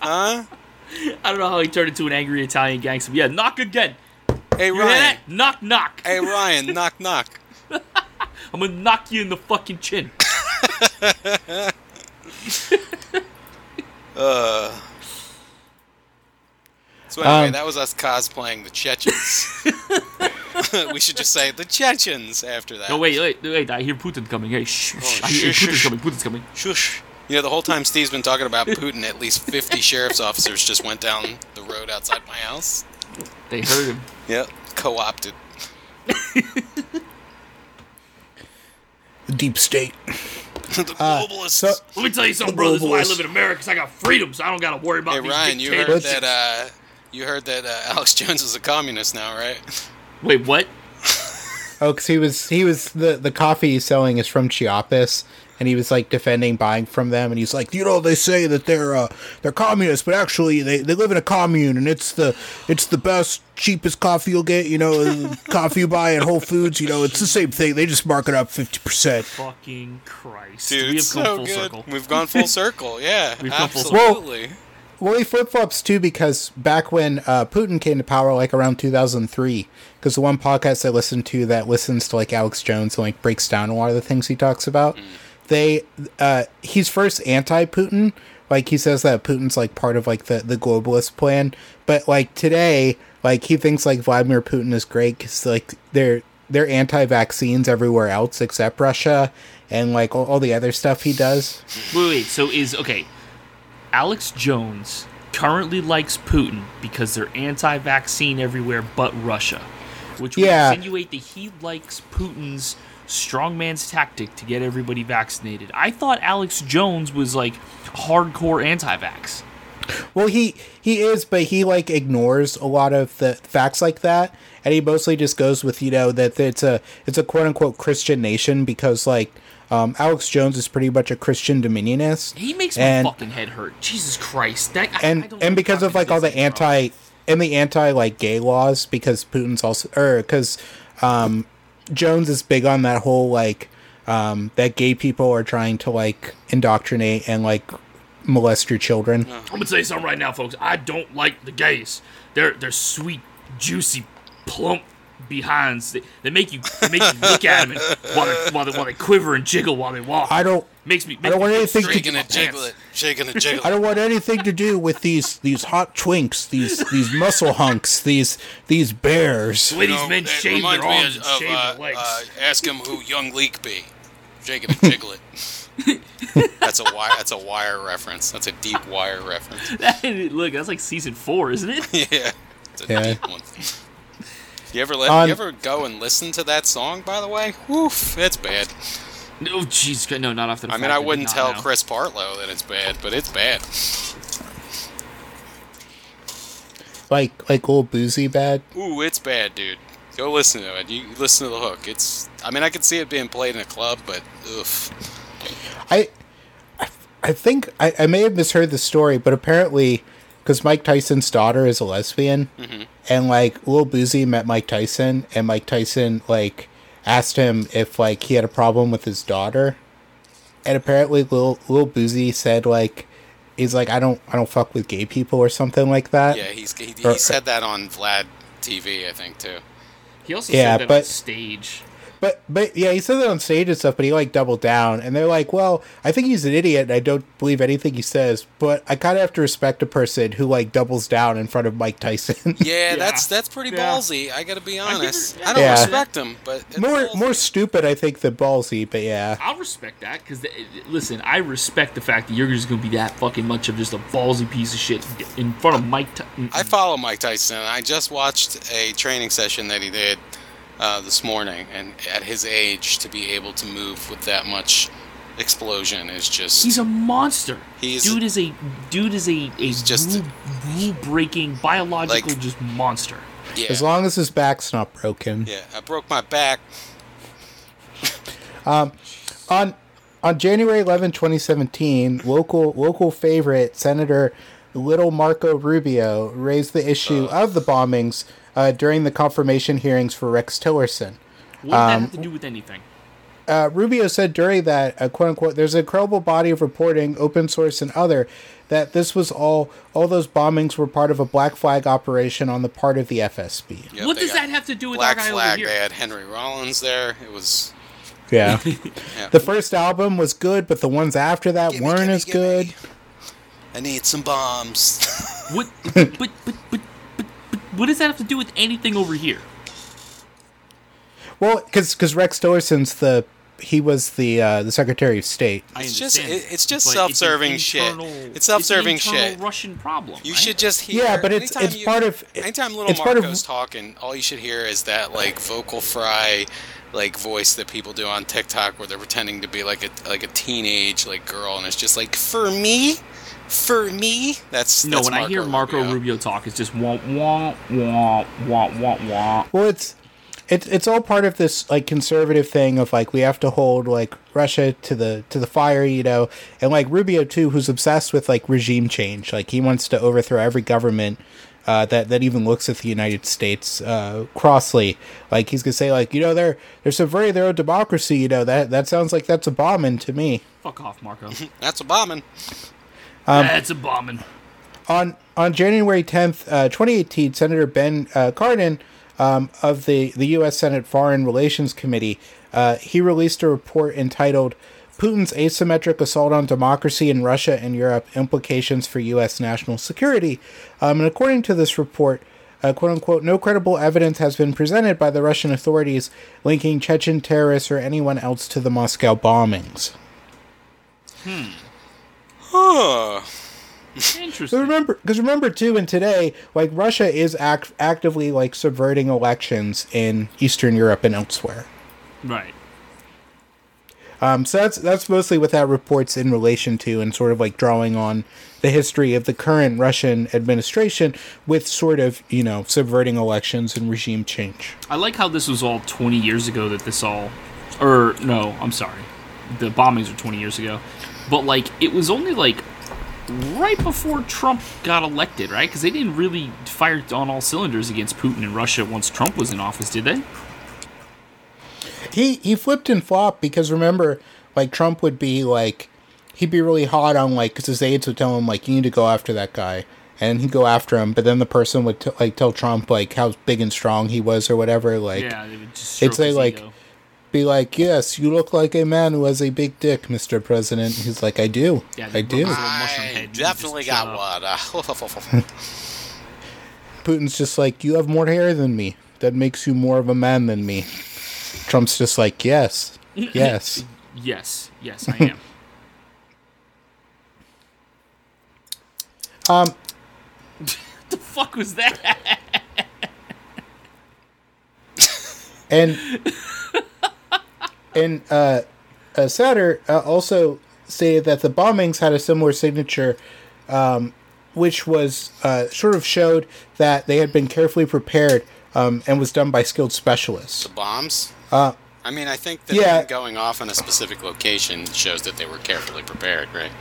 huh? I don't know how he turned into an angry Italian gangster. Yeah, knock again. Hey You [laughs] Ryan. Knock knock. Hey Ryan. knock knock. I'm gonna knock you in the fucking chin. Uh. So anyway, Um, that was us cosplaying the Chechens. [laughs] we should just say the Chechens after that. No, wait, wait, wait. I hear Putin coming. Hey, shh, shh. I hear Oh, shush, Putin's shush. coming. Putin's coming. Shush. You know, the whole time Steve's been talking about [laughs] Putin, at least 50 sheriff's officers just went down the road outside my house. They heard him. [laughs] Yep. Co opted. The deep state. the globalists. so- Let me tell you something, brothers. Why I live in America, 'cause I got freedom, so I don't gotta worry about hey, these Ryan, you heard that, uh, you heard that uh, [laughs] Alex Jones is a communist now, right? Wait, what? [laughs] Oh, because he was he was the the coffee he's selling is from Chiapas, and he was like defending buying from them, and he's like, you know, they say that they're uh, they're communists, but actually they, they live in a commune, and it's the it's the best cheapest coffee you'll get. You know, [laughs] coffee you buy at Whole Foods, you know, it's the same thing. They just mark it up fifty percent. Fucking Christ. Dude, we have it's come so full good. circle. We've gone full circle, yeah. We've gone full circle. Well, he flip flops too because back when uh, Putin came to power, like around 2003, because the one podcast I listened to that listens to like Alex Jones and like breaks down a lot of the things he talks about, they uh, he's first anti-Putin. Like he says that Putin's like part of like the the globalist plan, but like today, like he thinks like Vladimir Putin is great because like they're they're anti-vaccines everywhere else except Russia and like all, all the other stuff he does. Wait, wait. So is okay. Alex Jones currently likes Putin because they're anti-vaccine everywhere but Russia, which would Yeah. insinuate that he likes Putin's strongman's tactic to get everybody vaccinated. I thought Alex Jones was like hardcore anti-vax. Well, he he is, but he like ignores a lot of the facts like that, and he mostly just goes with you know that it's a it's a quote unquote Christian nation because like um, Alex Jones is pretty much a Christian dominionist, He makes my And- fucking head hurt. Jesus Christ! That I- and and because of like all the anti and the anti like gay laws because Putin's also or because um, Jones is big on that whole like um, that gay people are trying to like indoctrinate and like molest your children. I'm gonna tell you something right now, folks. I don't like the gays. They're they're sweet, juicy, plump behinds. They, they make you they make you look at them and, while they while they while they quiver and jiggle while they walk. I don't makes me. Makes I don't me want anything to- strange Shaking in it, jiggle it, shaking it, jiggle I don't want anything to do with these these hot twinks, these these muscle hunks, these these bears. The way You these know, men shave their reminds me arms and of, shave uh, their legs. uh, ask him who Young Leak be. Shaking it, jiggle it. that's a wire. That's a wire reference. That's a deep wire reference. [laughs] Look, that's like season four, isn't it? [laughs] yeah, it's a Yeah. deep one. You ever let, On- you ever go and listen to that song? By the way, woof, it's bad. No, jeez, no, not off the. I mean, I wouldn't tell Chris Partlow that it's bad, but it's bad. Like like old boozy bad. Ooh, it's bad, dude. Go listen to it. You listen to the hook. It's. I mean, I could see it being played in a club, but oof. I, I, I think I, I may have misheard the story, but apparently, because Mike Tyson's daughter is a lesbian, mm-hmm. and like Lil Boosie met Mike Tyson, and Mike Tyson like asked him if like he had a problem with his daughter, and apparently Lil Lil Boosie said like he's like I don't I don't fuck with gay people or something like that. Yeah, he's he, Or- said that on Vlad TV, I think too. He also Yeah, said that on but- stage. But but yeah, he said that on stage and stuff, but he like doubled down, and they're like, "Well, I think he's an idiot, and I don't believe anything he says, but I kind of have to respect a person who like doubles down in front of Mike Tyson." [laughs] Yeah, that's that's pretty Yeah. ballsy. I gotta be give honest. her- I don't Yeah. respect him, but more ballsy. more stupid, I think, than ballsy, but yeah, I'll respect that because listen, I respect the fact that you're just gonna be that fucking much of just a ballsy piece of shit in front of Mike. Ty- I follow Mike Tyson. I just watched a training session that he did uh, this morning, and at his age, to be able to move with that much explosion is just He's a monster. He's- dude is a dude is a a just- rule, rule breaking biological Like- just monster. yeah, as long as his back's not broken. yeah. I broke my back. [laughs] um on on January 11, 2017, local local favorite Senator Little Marco Rubio raised the issue of the bombings uh, during the confirmation hearings for Rex Tillerson. What did that Um, have to do with anything? Uh, Rubio said during that, uh, quote unquote, there's a credible body of reporting, open source and other, that this was all, all those bombings were part of a black flag operation on the part of the FSB. Yep, what does that have to do with Black our guy Flag. over They had Henry Rollins there. It was Yeah. [laughs] yeah. the first album was good, but the ones after that Gimme, weren't gimme, as gimme. good. I need some bombs. [laughs] What? [laughs] But, but, but what does that have to do with anything over here? Well, because Rex Tillerson's the he was the uh, the Secretary of State. I It's just- it- it's just self-serving an shit. It's self-serving an internal shit. Russian problem. You right? should just hear. Yeah, but it's- anytime it's part of- Anytime little it's part of- Marco's talking, all you should hear is that like vocal fry, like voice that people do on TikTok, where they're pretending to be like a like a teenage like girl, and it's just like for me, for me. That's No, that's when I hear Marco Rubio. Rubio. talk, it's just wah wah wah wah wah wah. Well, it's it's it's all part of this like conservative thing of like we have to hold like Russia to the to the fire, you know, and like Rubio too, who's obsessed with like regime change. Like he wants to overthrow every government. Uh, that that even looks at the United States uh, crossly, like he's gonna say, like you know they're they're subverting their own democracy. You know that that sounds like that's a bombing to me. Fuck off, Marco. [laughs] That's a bombing. That's a bombing. on on January 10th, uh, 2018, Senator Ben uh, Cardin um, of the, the U.S. Senate Foreign Relations Committee, uh, he released a report entitled Putin's Asymmetric Assault on Democracy in Russia and Europe Implications for U.S. National Security. Um, and according to this report, uh, quote unquote, no credible evidence has been presented by the Russian authorities linking Chechen terrorists or anyone else to the Moscow bombings. Huh. Interesting. remember, because remember too, and today, like Russia is act- actively like subverting elections in Eastern Europe and elsewhere. Right. Um, so that's that's mostly what that report's in relation to, and sort of like drawing on the history of the current Russian administration with sort of you know subverting elections and regime change. I like how this was all 20 years ago that this all. Or, no, I'm sorry. The bombings were 20 years ago. But, like, it was only, like, right before Trump got elected, right? Because they didn't really fire on all cylinders against Putin in Russia once Trump was in office, did they? He he flipped and flopped because remember, like Trump would be like, he'd be really hot on like because his aides would tell him like you need to go after that guy, and he'd go after him. But then the person would t- like tell Trump like how big and strong he was or whatever. Like yeah, they would just It's stroke a, his like, ego. Be like, yes, you look like a man who has a big dick, Mr. President. He's like, I do, Yeah, I do. rub his little mushroom head I definitely got up. one. [laughs] Putin's just like, you have more hair than me. That makes you more of a man than me. Trump's just like, yes, [laughs] yes. Yes, yes, I am. [laughs] Um, the fuck was that? and and uh, uh Satter uh, also stated that the bombings had a similar signature, um, which was uh, sort of showed that they had been carefully prepared um, and was done by skilled specialists. the bombs. Uh, I mean, I think that Yeah. going off in a specific location shows that they were carefully prepared, right?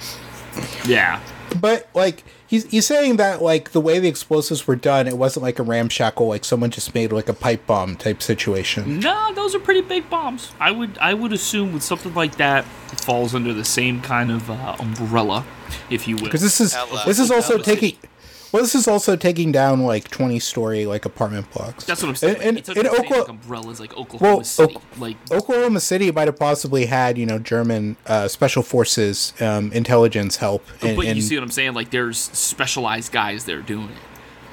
Yeah. But like he's he's saying that like the way the explosives were done, it wasn't like a ramshackle, like someone just made like a pipe bomb type situation. No, those are pretty big bombs. I would I would assume with something like that, it falls under the same kind of uh, umbrella, if you will. Because this is Hella. this is also Hella. taking. Well, this is also taking down like twenty-story like apartment blocks. That's what I'm saying. In, in, it's under in Oklahoma, like, umbrellas like Oklahoma Well, City. Ok- like Oklahoma City might have possibly had you know German uh, special forces um, intelligence help. in- but in- you see what I'm saying? Like there's specialized guys there doing it.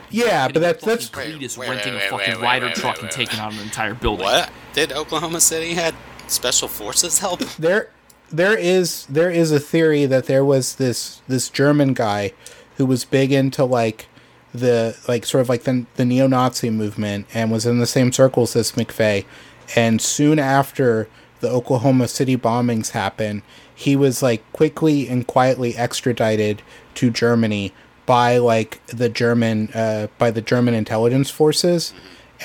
yeah, And but a that's that's fucking Cletus Wait, wait, renting wait, a fucking wait, wait, rider wait, truck wait, and wait, taking out an entire building. What did Oklahoma City had special forces help? there there is there is a theory that there was this this German guy who was big into like the like sort of like the, the neo-Nazi movement and was in the same circles as McVeigh. And soon after the Oklahoma City bombings happened he was like quickly and quietly extradited to Germany by like the German uh by the German intelligence forces.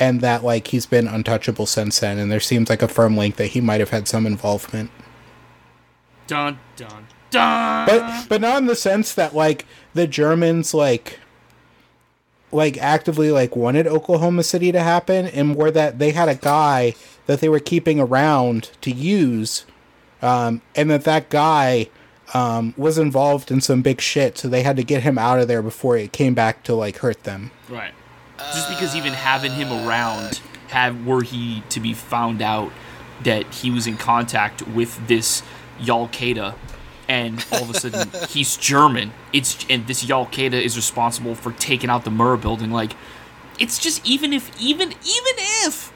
And that like he's been untouchable since then. And there seems like a firm link that he might have had some involvement. Dun dun dun. but but not in the sense that like the Germans like like actively like wanted Oklahoma City to happen and more that they had a guy that they were keeping around to use um and that that guy um was involved in some big shit so they had to get him out of there before it came back to like hurt them Right. Just because even having him around, have were he to be found out that he was in contact with this Yal Qaeda, and all of a sudden [laughs] he's German. It's and this Yal Qaeda is responsible for taking out the Murrah building. Like, it's just even if even even if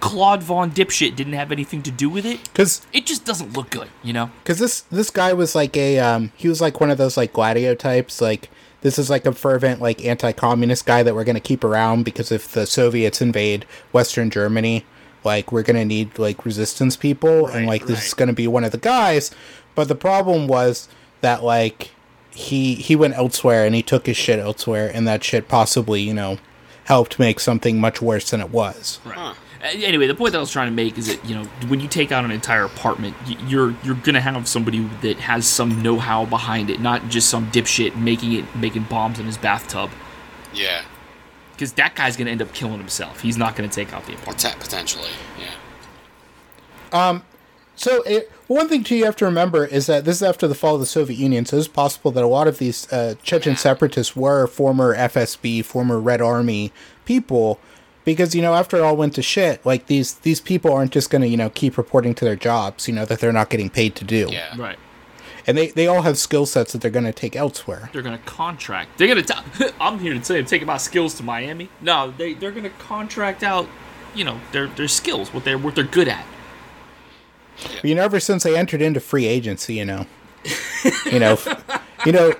Claude Von Dipshit didn't have anything to do with it, cuz it just doesn't look good, you know. Because this this guy was like a um he was like one of those like gladio types like this is like a fervent like anti-communist guy that we're gonna keep around because if the Soviets invade Western Germany, like we're gonna need like resistance people and Right, like this is gonna be one of the guys. But the problem was that like he he went elsewhere and he took his shit elsewhere and that shit possibly you know helped make something much worse than it was. Right. Huh. Uh, Anyway, the point that I was trying to make is that you know when you take out an entire apartment, you're you're gonna have somebody that has some know-how behind it, not just some dipshit making it making bombs in his bathtub. Yeah, Because that guy's gonna end up killing himself. He's not gonna take out the apartment. Potentially. Yeah. Um, So it, one thing too you have to remember is that this is after the fall of the Soviet Union, so it's possible that a lot of these uh, Chechen separatists were former FSB, former Red Army people, because you know after it all went to shit, like these these people aren't just going to you know keep reporting to their jobs, you know that they're not getting paid to do, Yeah. Right. and they they all have skill sets that they're going to take elsewhere. They're gonna contract. They're gonna. T- [laughs] I'm here to say I'm taking my skills to Miami. No, they they're gonna contract out. You know their their skills, what they're what they're good at. But, you know, ever since they entered into free agency, you know, you know, you know,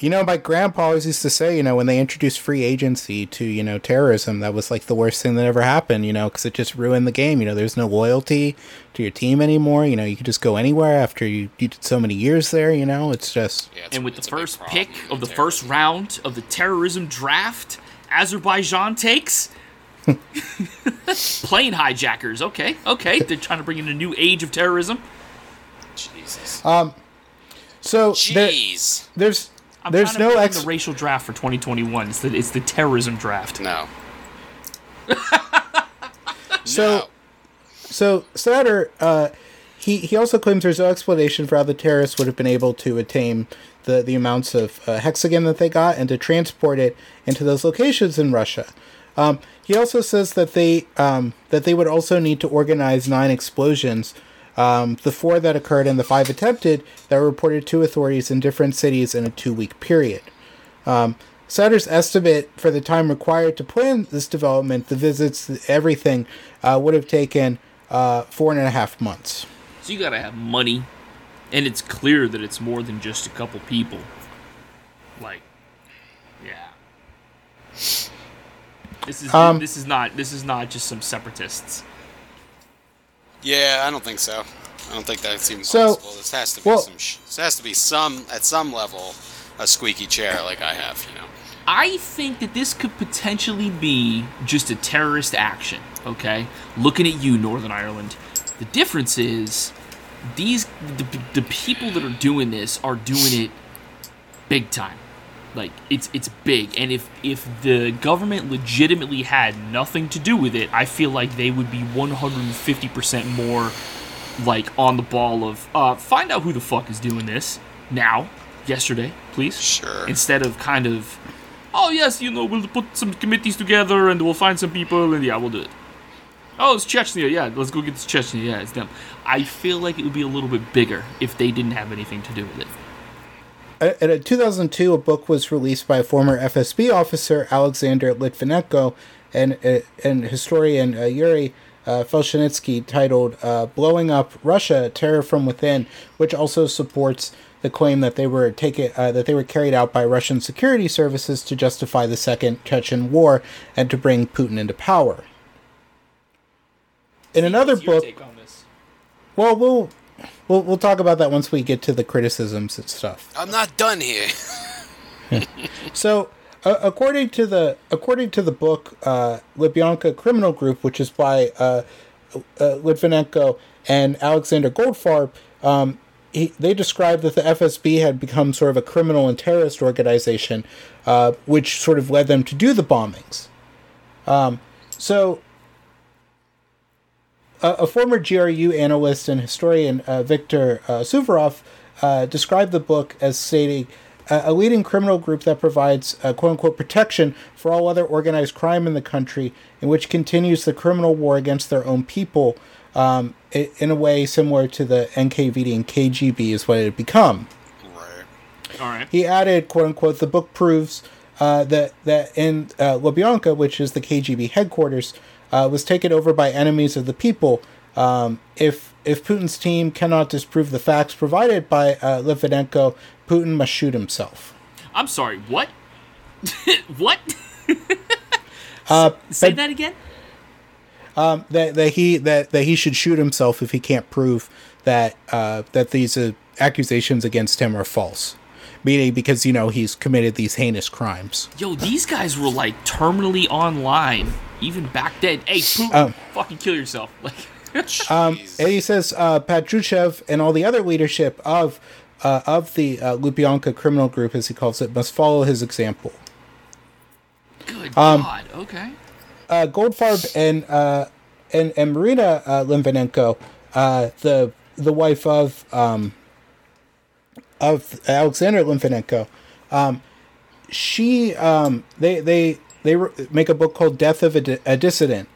you know, my grandpa always used to say, you know, when they introduced free agency to, you know, terrorism, that was like the worst thing that ever happened, you know, because it just ruined the game. You know, there's no loyalty to your team anymore. You know, you could just go anywhere after you, you did so many years there. You know, it's just yeah it's- and with the first pick of the terrorism. first round of the terrorism draft, Azerbaijan takes [laughs] plane hijackers. Okay, okay, they're trying to bring in a new age of terrorism. Jesus. Um. so there, Jeez. there's I'm there's to no bring ex. the racial draft for 2021. It's the it's the terrorism draft. No. [laughs] So- No. So Satter, uh, he he also claims there's no explanation for how the terrorists would have been able to attain the the amounts of uh, hexogen that they got and to transport it into those locations in Russia. Um, he also says that they um, that they would also need to organize nine explosions, um, the four that occurred and the five attempted that were reported to authorities in different cities in a two week period. Um, Satter's estimate for the time required to plan this development, the visits, everything, uh, would have taken uh, four and a half months. So you gotta have money, and it's clear that it's more than just a couple people. Like, yeah. This is Um, this is not this is not just some separatists. Yeah, I don't think so. I don't think that seems So- possible. This has to be well- some. Sh- this has to be some at some level a squeaky chair like I have, you know. I think that this could potentially be just a terrorist action, okay? Looking at you, Northern Ireland. The difference is these the, the people that are doing this are doing it big time. Like it's it's big. And if if the government legitimately had nothing to do with it, I feel like they would be 150% more like on the ball of uh find out who the fuck is doing this now, yesterday, please. Sure. instead of kind of oh yes you know we'll put some committees together and we'll find some people and yeah we'll do it. Oh it's chechnya. Yeah let's go get this chechnya. Yeah it's them. I feel like it would be a little bit bigger if they didn't have anything to do with it In 2002, a book was released by former FSB officer, Alexander Litvinenko, and, uh, and historian uh, Yuri uh, Felshtinsky, titled uh, "Blowing Up Russia: Terror from Within," which also supports the claim that they were taken uh, that they were carried out by Russian security services to justify the Second Chechen War and to bring Putin into power. In another book, well, we'll we'll we'll talk about that once we get to the criticisms and stuff. I'm not done here. [laughs] So, uh, according to the according to the book uh, Lubyanka Criminal Group, which is by uh, uh, Litvinenko and Alexander Goldfarb, um, he, they described that the FSB had become sort of a criminal and terrorist organization, uh, which sort of led them to do the bombings. Um, so, a, a former GRU analyst and historian, uh, Viktor uh, Suvorov, uh, described the book as stating uh, a leading criminal group that provides uh, quote unquote protection for all other organized crime in the country, and which continues the criminal war against their own people um, in a way similar to the NKVD and KGB, is what it had become. right. all right He added, "quote unquote," the book proves uh, that that in uh, Lubyanka, which is the KGB headquarters, uh, was taken over by enemies of the people. Um, if if Putin's team cannot disprove the facts provided by uh, Litvinenko, Putin must shoot himself. i'm sorry what [laughs] what [laughs] Uh, say but- that again that that he that that he should shoot himself if he can't prove that uh, that these uh, accusations against him are false. Meaning, because you know he's committed these heinous crimes. yo these guys were like terminally online even back then hey Putin, Um, fucking kill yourself [laughs] like [laughs] Um, Jeez. and he says uh, Patrushev and all the other leadership of uh, of the uh, Lubyanka criminal group, as he calls it, must follow his example. good Um, god okay Uh, Goldfarb and uh, and and Marina uh, Litvinenko, uh, the the wife of um, of Alexander Litvinenko, um, she um, they they they re- make a book called Death of a, Dissident.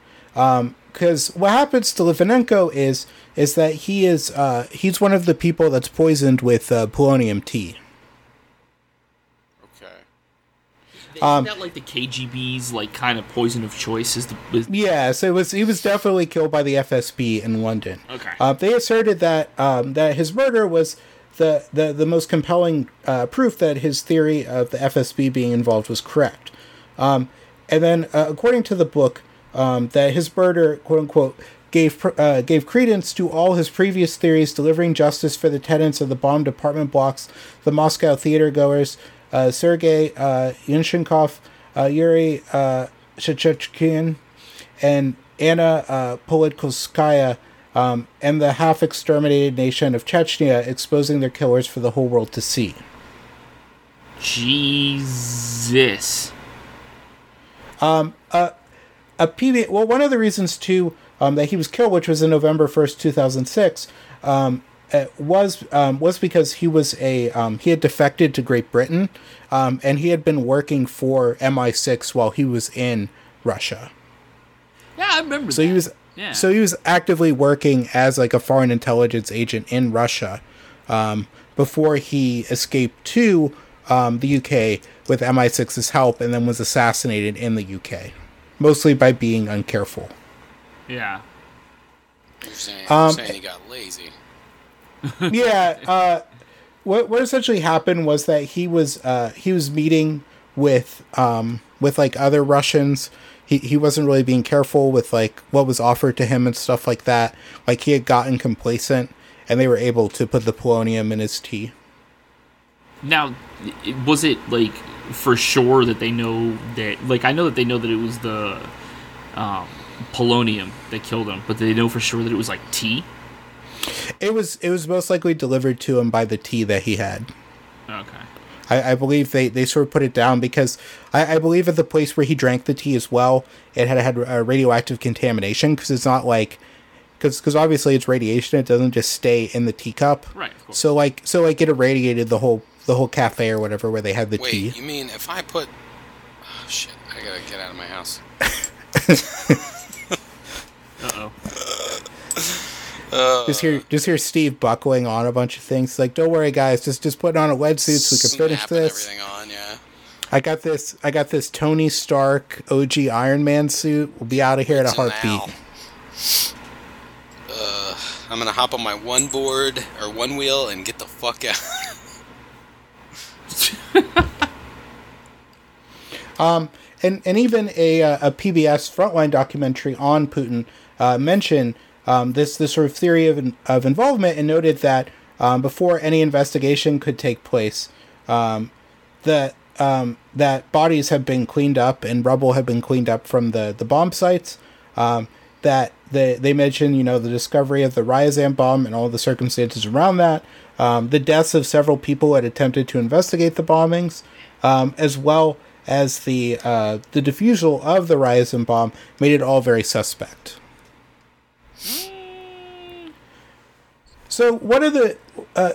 Because what happens to Litvinenko is is that he is uh, he's one of the people that's poisoned with uh, polonium tea. Okay. Isn't um, that like the KGB's like kind of poison of choice? Is the is, Yeah, so it was he was definitely killed by the FSB in London. Okay. Uh, they asserted that um, that his murder was the the, the most compelling uh, proof that his theory of the FSB being involved was correct. Um, and then, uh, according to the book, um, that his murder, quote unquote, gave uh, gave credence to all his previous theories, delivering justice for the tenants of the bombed apartment blocks, the Moscow theater goers, uh, Sergei uh, Yushenkov, uh, Yuri uh, and Anna uh, Politkovskaya, um, and the half exterminated nation of Chechnya, exposing their killers for the whole world to see. Jesus. a PB. Well, one of the reasons too um, that he was killed, which was in November first, two thousand six, um, uh, was um, was because he was a um, he had defected to Great Britain, um, and he had been working for MI6 while he was in Russia. Yeah, I remember. So that. he was Yeah. so he was actively working as like a foreign intelligence agent in Russia um, before he escaped to um, the UK with MI6's help, and then was assassinated in the UK, mostly by being uncareful. Yeah. You're saying, Um, you're saying he got lazy. [laughs] yeah. Uh, what what essentially happened was that he was uh, he was meeting with um, with like other Russians. He he wasn't really being careful with like what was offered to him and stuff like that. Like he had gotten complacent, and they were able to put the polonium in his tea. Now, was it like for sure that they know that? Like, I know that they know that it was the um, polonium that killed him, but they know for sure that it was like tea. It was it was most likely delivered to him by the tea that he had. Okay. I, I believe they, they sort of put it down because I, I believe at the place where he drank the tea as well, it had had uh, radioactive contamination because it's not like because obviously it's radiation. It doesn't just stay in the teacup. Right, of course. So like so like it irradiated the whole the whole cafe or whatever where they had the Wait, tea. you mean if I put? Oh shit! I gotta get out of my house. [laughs] [laughs] Uh oh. Just hear just hear Steve buckling on a bunch of things. Like, don't worry, guys. Just just put on a wetsuit so we can finish this. everything on, yeah. I got this. I got this Tony Stark OG Iron Man suit. We'll be out of here in a heartbeat. Uh, I'm gonna hop on my one board or one wheel and get the fuck out. [laughs] um, and and even a uh, a PBS Frontline documentary on Putin uh, mentioned um, this this sort of theory of of involvement and noted that um, before any investigation could take place, um, that um, that bodies have been cleaned up and rubble have been cleaned up from the the bomb sites. Um, that they they mentioned you know the discovery of the Ryazan bomb and all the circumstances around that. Um, the deaths of several people who had attempted to investigate the bombings, as well as the uh, the defusal of the Ryazan bomb, made it all very suspect. So, what are the uh,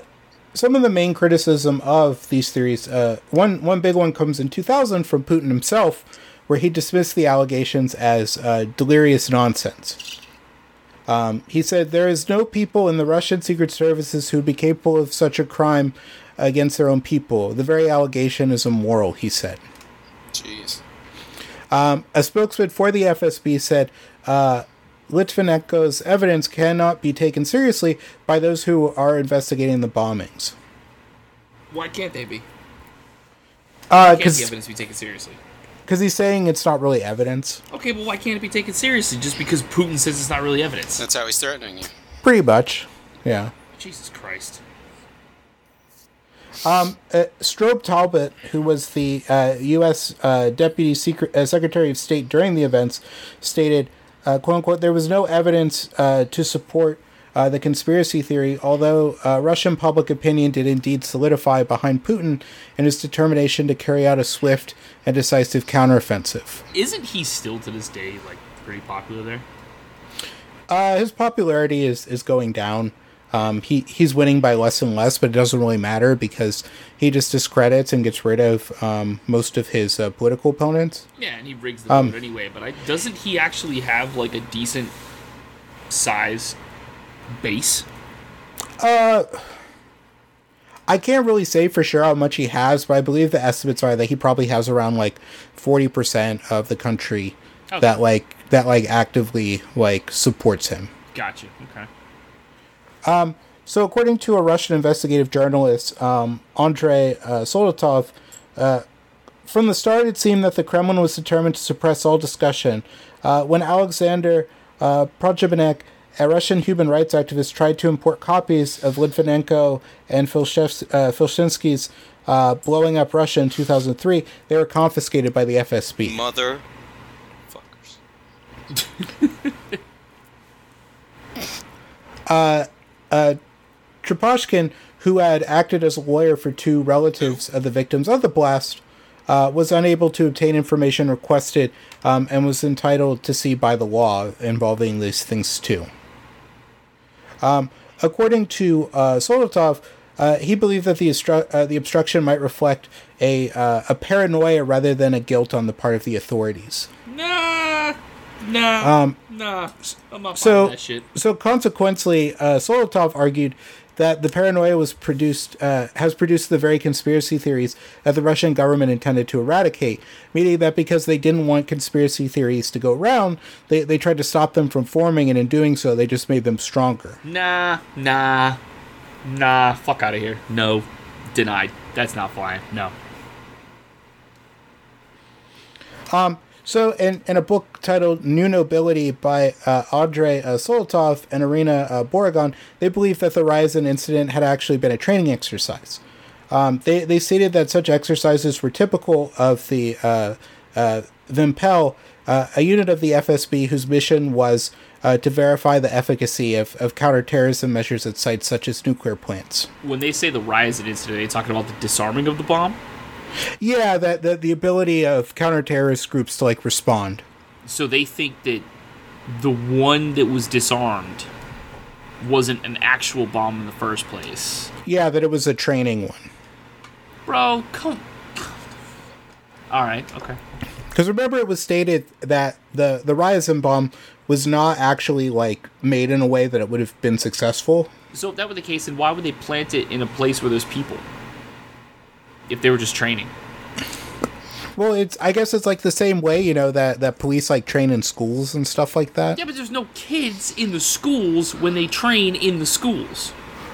some of the main criticism of these theories? Uh, one one big one comes in 2000 from Putin himself, where he dismissed the allegations as uh, delirious nonsense. Um, he said there is no people in the Russian secret services who would be capable of such a crime against their own people. The very allegation is immoral, he said. Jeez. Um, a spokesman for the FSB said uh, Litvinenko's evidence cannot be taken seriously by those who are investigating the bombings. Why can't they be? Uh, Can't the evidence be taken seriously? Because he's saying it's not really evidence. Okay, but why can't it be taken seriously just because Putin says it's not really evidence? That's how he's threatening you. Pretty much, yeah. Jesus Christ. Um, uh, Strobe Talbott, who was the uh, U.S. Uh, Deputy Secret, uh, Secretary of State during the events, stated, uh, "quote unquote," there was no evidence uh, to support uh, the conspiracy theory, although uh, Russian public opinion did indeed solidify behind Putin and his determination to carry out a swift and decisive counteroffensive. Isn't he still to this day like pretty popular there? Uh, his popularity is is going down. Um, he he's winning by less and less, but it doesn't really matter because he just discredits and gets rid of um, most of his uh, political opponents. Yeah, and he rigs the Um, vote anyway. But I, doesn't he actually have like a decent size base? Uh. I can't really say for sure how much he has, but I believe the estimates are that he probably has around like forty percent of the country Okay. that like that like actively like supports him. Gotcha. Okay. So, according to a Russian investigative journalist, um, Andrei uh, Soldatov, uh, from the start it seemed that the Kremlin was determined to suppress all discussion. Uh, when Alexander uh, Podrabinek, a Russian human rights activist, tried to import copies of Litvinenko and Filshev- uh, Felshtinsky's uh, Blowing Up Russia in 2003, they were confiscated by the FSB. Mother fuckers. [laughs] Trepashkin, who had acted as a lawyer for two relatives of the victims of the blast, uh, was unable to obtain information requested um, and was entitled to see by the law involving these things too. Um, according to uh, Soldatov, uh, he believed that the, obstru- uh, the obstruction might reflect a, uh, a paranoia rather than a guilt on the part of the authorities. Nah. Nah. Um, nah. I'm not so- buying that shit. So consequently, uh, Soldatov argued that the paranoia was produced uh, has produced the very conspiracy theories that the Russian government intended to eradicate, meaning that because they didn't want conspiracy theories to go round, they, they tried to stop them from forming, and in doing so, they just made them stronger. Nah. Nah. Nah. Fuck out of here. No. Denied. That's not flying. No. So, in, in a book titled New Nobility by uh, uh, Soldatov and Irina uh, Borogan, they believe that the Ryazan incident had actually been a training exercise. Um, they they stated that such exercises were typical of the uh, uh, Vympel, uh, a unit of the FSB whose mission was uh, to verify the efficacy of, of counterterrorism measures at sites such as nuclear plants. When they say the Ryazan incident, are they talking about the disarming of the bomb? Yeah, that, that the ability of counter-terrorist groups to like respond. So they think that the one that was disarmed wasn't an actual bomb in the first place. Yeah, that it was a training one. Bro, come. All right, okay. Because remember, it was stated that the the Ryazan bomb was not actually like made in a way that it would have been successful. So if that were the case, then why would they plant it in a place where there's people? If they were just training. Well, it's I guess it's like the same way you know that that police like train in schools and stuff like that. Yeah, but there's no kids in the schools when they train in the schools.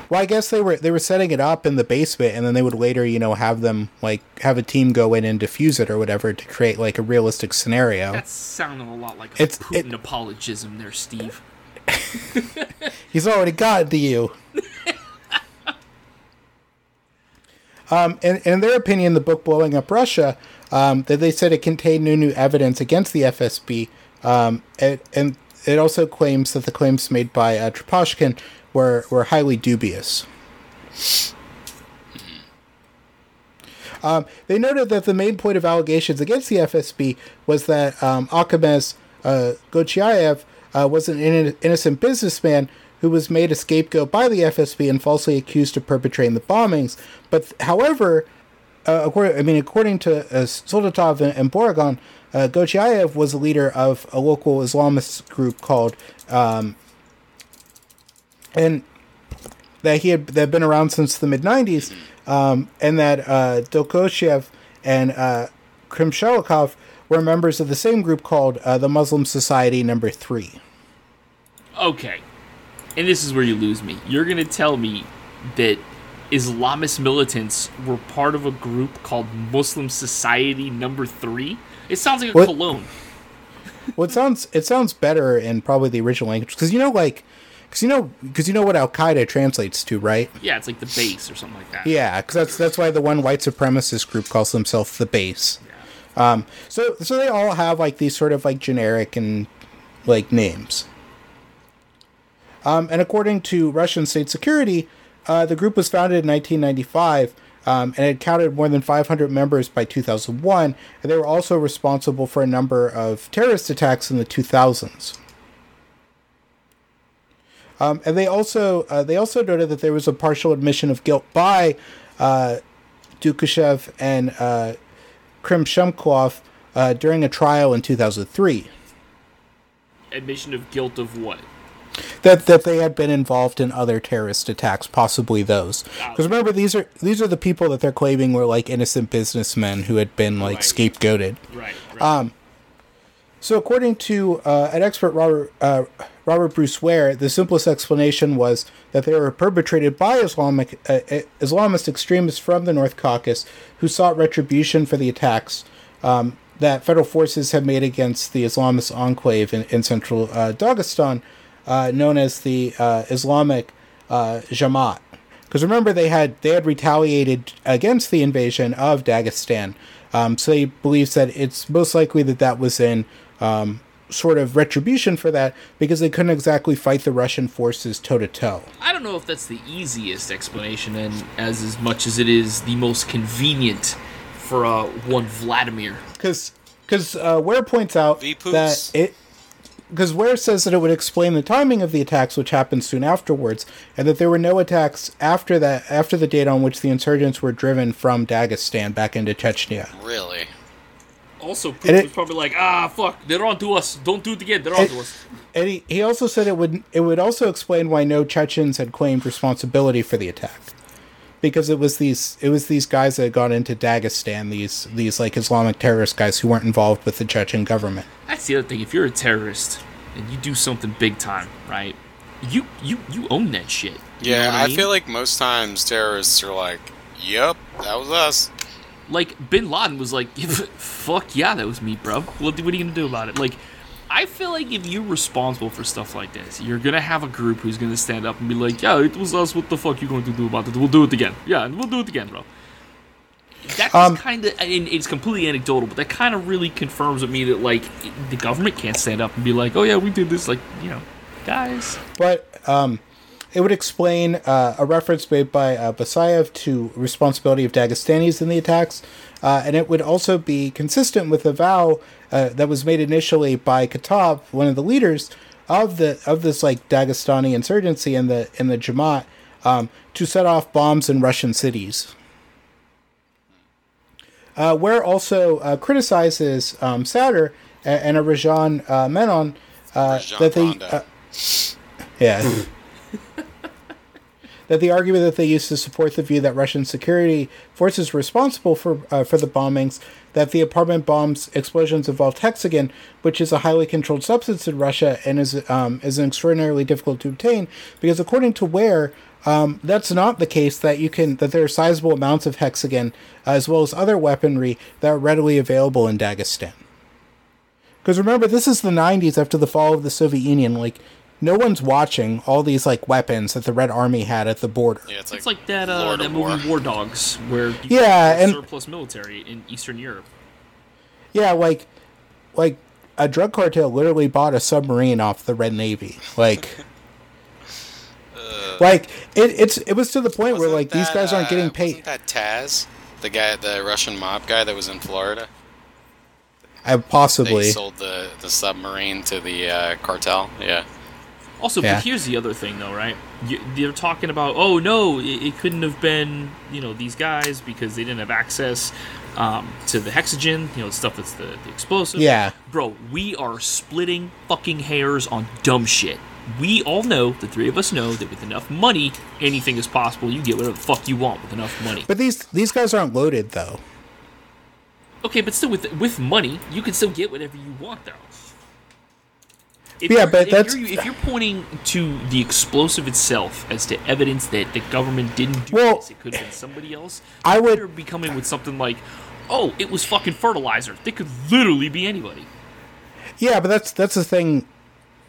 Well, I guess they were they were setting it up in the basement, and then they would later, you know, have them like have a team go in and defuse it or whatever to create like a realistic scenario. That's sounding a lot like a It's- Putin it- apologism there, Steve. [laughs] He's already got to you. [laughs] um, in their opinion, the book "Blowing Up Russia," um, that they said it contained no new evidence against the FSB, um, and, and it also claims that the claims made by uh, Trepashkin were were highly dubious. Um, they noted that the main point of allegations against the FSB was that um, Achemez uh, Gochiyaev uh, was an inno- innocent businessman who was made a scapegoat by the FSB and falsely accused of perpetrating the bombings. But, however, uh, according, I mean, according to uh, Soldatov and, and Borogan, uh, was a leader of a local Islamist group called, um, and that he had that had been around since the mid '90s, um, and that uh, and uh, Krimshelikov were members of the same group called uh, the Muslim Society Number Three. Okay. And this is where you lose me. You're going to tell me that Islamist militants were part of a group called Muslim Society Number 3? It sounds like a What? cologne. Well, it sounds it sounds better in probably the original language because you know, like, because you know, because you know what Al Qaeda translates to, right? Yeah, it's like the base or something like that. Yeah, because that's that's why the one white supremacist group calls themselves the base. Yeah. Um, so so they all have like these sort of like generic and like names. Um, and according to Russian state security, uh, the group was founded in 1995 um, and it counted more than 500 members by 2001. And they were also responsible for a number of terrorist attacks in the 2000s. Um, and they also uh, they also noted that there was a partial admission of guilt by uh, and uh, Krimshenkov uh, during a trial in 2003. Admission of guilt of what? That that they had been involved in other terrorist attacks, possibly those. Because remember, these are these are the people that they're claiming were like innocent businessmen who had been like Right. scapegoated. Right. right. Um, So, according to uh, an expert, Robert uh, Robert Bruce Ware, the simplest explanation was that they were perpetrated by Islamic uh, uh, Islamist extremists from the North Caucasus who sought retribution for the attacks um, that federal forces had made against the Islamist enclave in, in central uh, Dagestan, uh, known as the uh, Islamic uh, Jamaat. Because remember, they had they had retaliated against the invasion of Dagestan, um, so he believes that it's most likely that that was in um, sort of retribution for that because they couldn't exactly fight the Russian forces toe to toe. I don't know if that's the easiest explanation, and as as much as it is the most convenient for uh, one Vladimir. Because because uh, Ware points out that it because Ware says that it would explain the timing of the attacks, which happened soon afterwards, and that there were no attacks after that after the date on which the insurgents were driven from Dagestan back into Chechnya. Really? Also, And Putin it- was probably like, ah, fuck, they're on to us. Don't do it again. They're on to us. And he, he also said it would it would also explain why no Chechens had claimed responsibility for the attack. Because it was these it was these guys that had gone into Dagestan, these these like Islamic terrorist guys who weren't involved with the Chechen government. That's the other thing. If you're a terrorist and you do something big time, right? You you you own that shit. You know Yeah, I, mean? feel like most times terrorists are like, "Yep, that was us." like Bin Laden was like, [laughs] "Fuck yeah, that was me, bro. What, what are you gonna do about it?" Like, I feel like if you're responsible for stuff like this, you're gonna have a group who's gonna stand up and be like, "Yeah, it was us. What the fuck you going to do about it? We'll do it again. Yeah, and we'll do it again, bro." that Um, kind of, and it's completely anecdotal, but that kind of really confirms with me that like the government can't stand up and be like, oh yeah, we did this, like you know, guys. But um, it would explain uh, a reference made by uh, Basayev to responsibility of Dagestanis in the attacks, uh, and it would also be consistent with the vow uh, that was made initially by Khattab, one of the leaders of the of this like Dagestani insurgency in the in the Jamaat, um, to set off bombs in Russian cities. Uh, Ware also uh, criticizes um, Satter and, and a Rajan uh, Menon uh, that they. Uh, yeah. [laughs] that the argument that they used to support the view that Russian security forces were responsible for uh, for the bombings, that the apartment bombs explosions involved hexogen, which is a highly controlled substance in Russia and is um, is extraordinarily difficult to obtain, because according to Ware, um, that's not the case. That you can that there are sizable amounts of hexogen as well as other weaponry that are readily available in Dagestan. Because remember, this is the 90s after the fall of the Soviet Union. Like, no one's watching all these like weapons that the Red Army had at the border. Yeah, it's like, It's like that uh, that movie War. War Dogs, where you Yeah, get and- surplus military in Eastern Europe. Yeah, like, like a drug cartel literally bought a submarine off the Red Navy. Like, [laughs] like it, it's it was to the point where Wasn't like these guys aren't uh, getting paid. Wasn't that Taz, the guy, the Russian mob guy that was in Florida? I They possibly. sold the, the submarine to the uh, cartel. Yeah. Also, Yeah. but here's the other thing, though, right? You, they're talking about, oh no, it, it couldn't have been, you know, these guys because they didn't have access um, to the hexogen, you know, stuff that's the, the explosive. Yeah. bro, we are splitting fucking hairs on dumb shit. We all know, the three of us know, that with enough money, anything is possible. You get whatever the fuck you want with enough money. But these these guys aren't loaded though. Okay, but still, with with money, you can still get whatever you want, though. If Yeah, but if that's- you're, if you're pointing to the explosive itself as to evidence that the government didn't do Well, this, it could have been somebody else. I would- be coming with something like, "Oh, it was fucking fertilizer." They could literally be anybody. Yeah, but that's that's the thing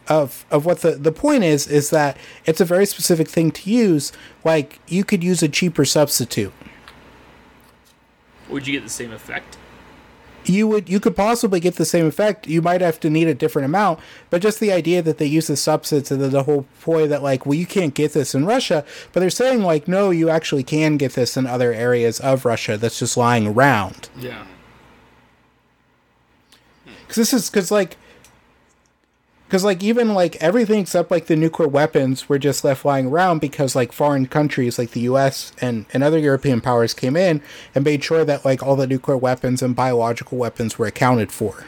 of of what the the point is is that it's a very specific thing to use. Like you could use a cheaper substitute. Would you get the same effect? You would you could possibly get the same effect. You might have to need a different amount, but just the idea that they use the substance and then the whole point that like, well, you can't get this in Russia, but they're saying like, no, you actually can get this in other areas of Russia that's just lying around. Yeah. Because this is because like. Because like even like everything except like the nuclear weapons were just left lying around because like foreign countries like the U.S. and and other European powers came in and made sure that like all the nuclear weapons and biological weapons were accounted for.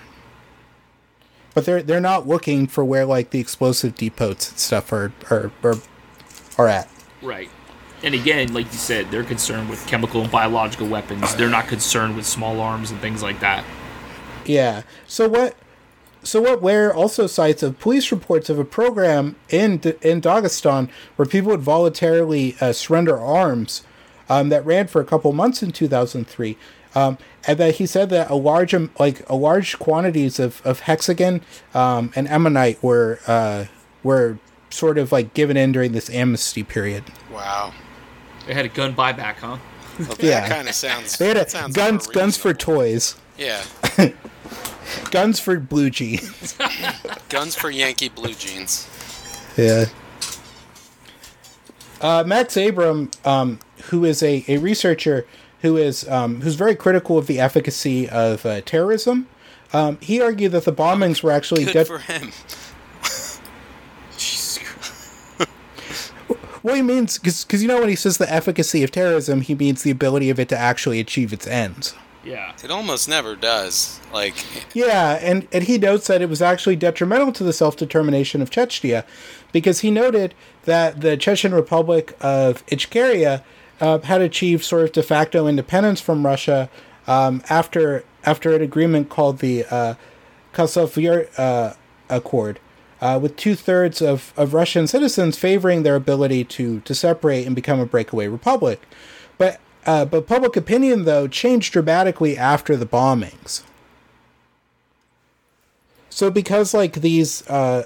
But they're they're not looking for where like the explosive depots and stuff are are are, are at. Right. And again, like you said, they're concerned with chemical and biological weapons. They're not concerned with small arms and things like that. Yeah. So what? So what? Ware also cites of police reports of a program in D- in Dagestan where people would voluntarily uh, surrender arms um, that ran for a couple months in 2003, um, and that he said that a large like a large quantities of, of hexogen um, and ammonite were uh, were sort of like given in during this amnesty period. Wow. They had a gun buyback, huh? Well, that Yeah. kind of sounds. They had a, sounds guns guns for toys, Yeah. [laughs] guns for blue jeans. [laughs] Guns for Yankee blue jeans. Yeah. Uh, Max Abrahms, um, who is a, a researcher who is um, who's very critical of the efficacy of uh, terrorism, um, he argued that the bombings were actually Good for him. [laughs] Well, he means because you know when he says the efficacy of terrorism, he means the ability of it to actually achieve its ends. Yeah. It almost never does. Like, Yeah, and, and he notes that it was actually detrimental to the self determination of Chechnya because he noted that the Chechen Republic of Ichkeria uh, had achieved sort of de facto independence from Russia um, after after an agreement called the uh, Khasavyurt uh, Accord, uh, with two thirds of, of Russian citizens favoring their ability to, to separate and become a breakaway republic. But uh, but public opinion though changed dramatically after the bombings. So because like these uh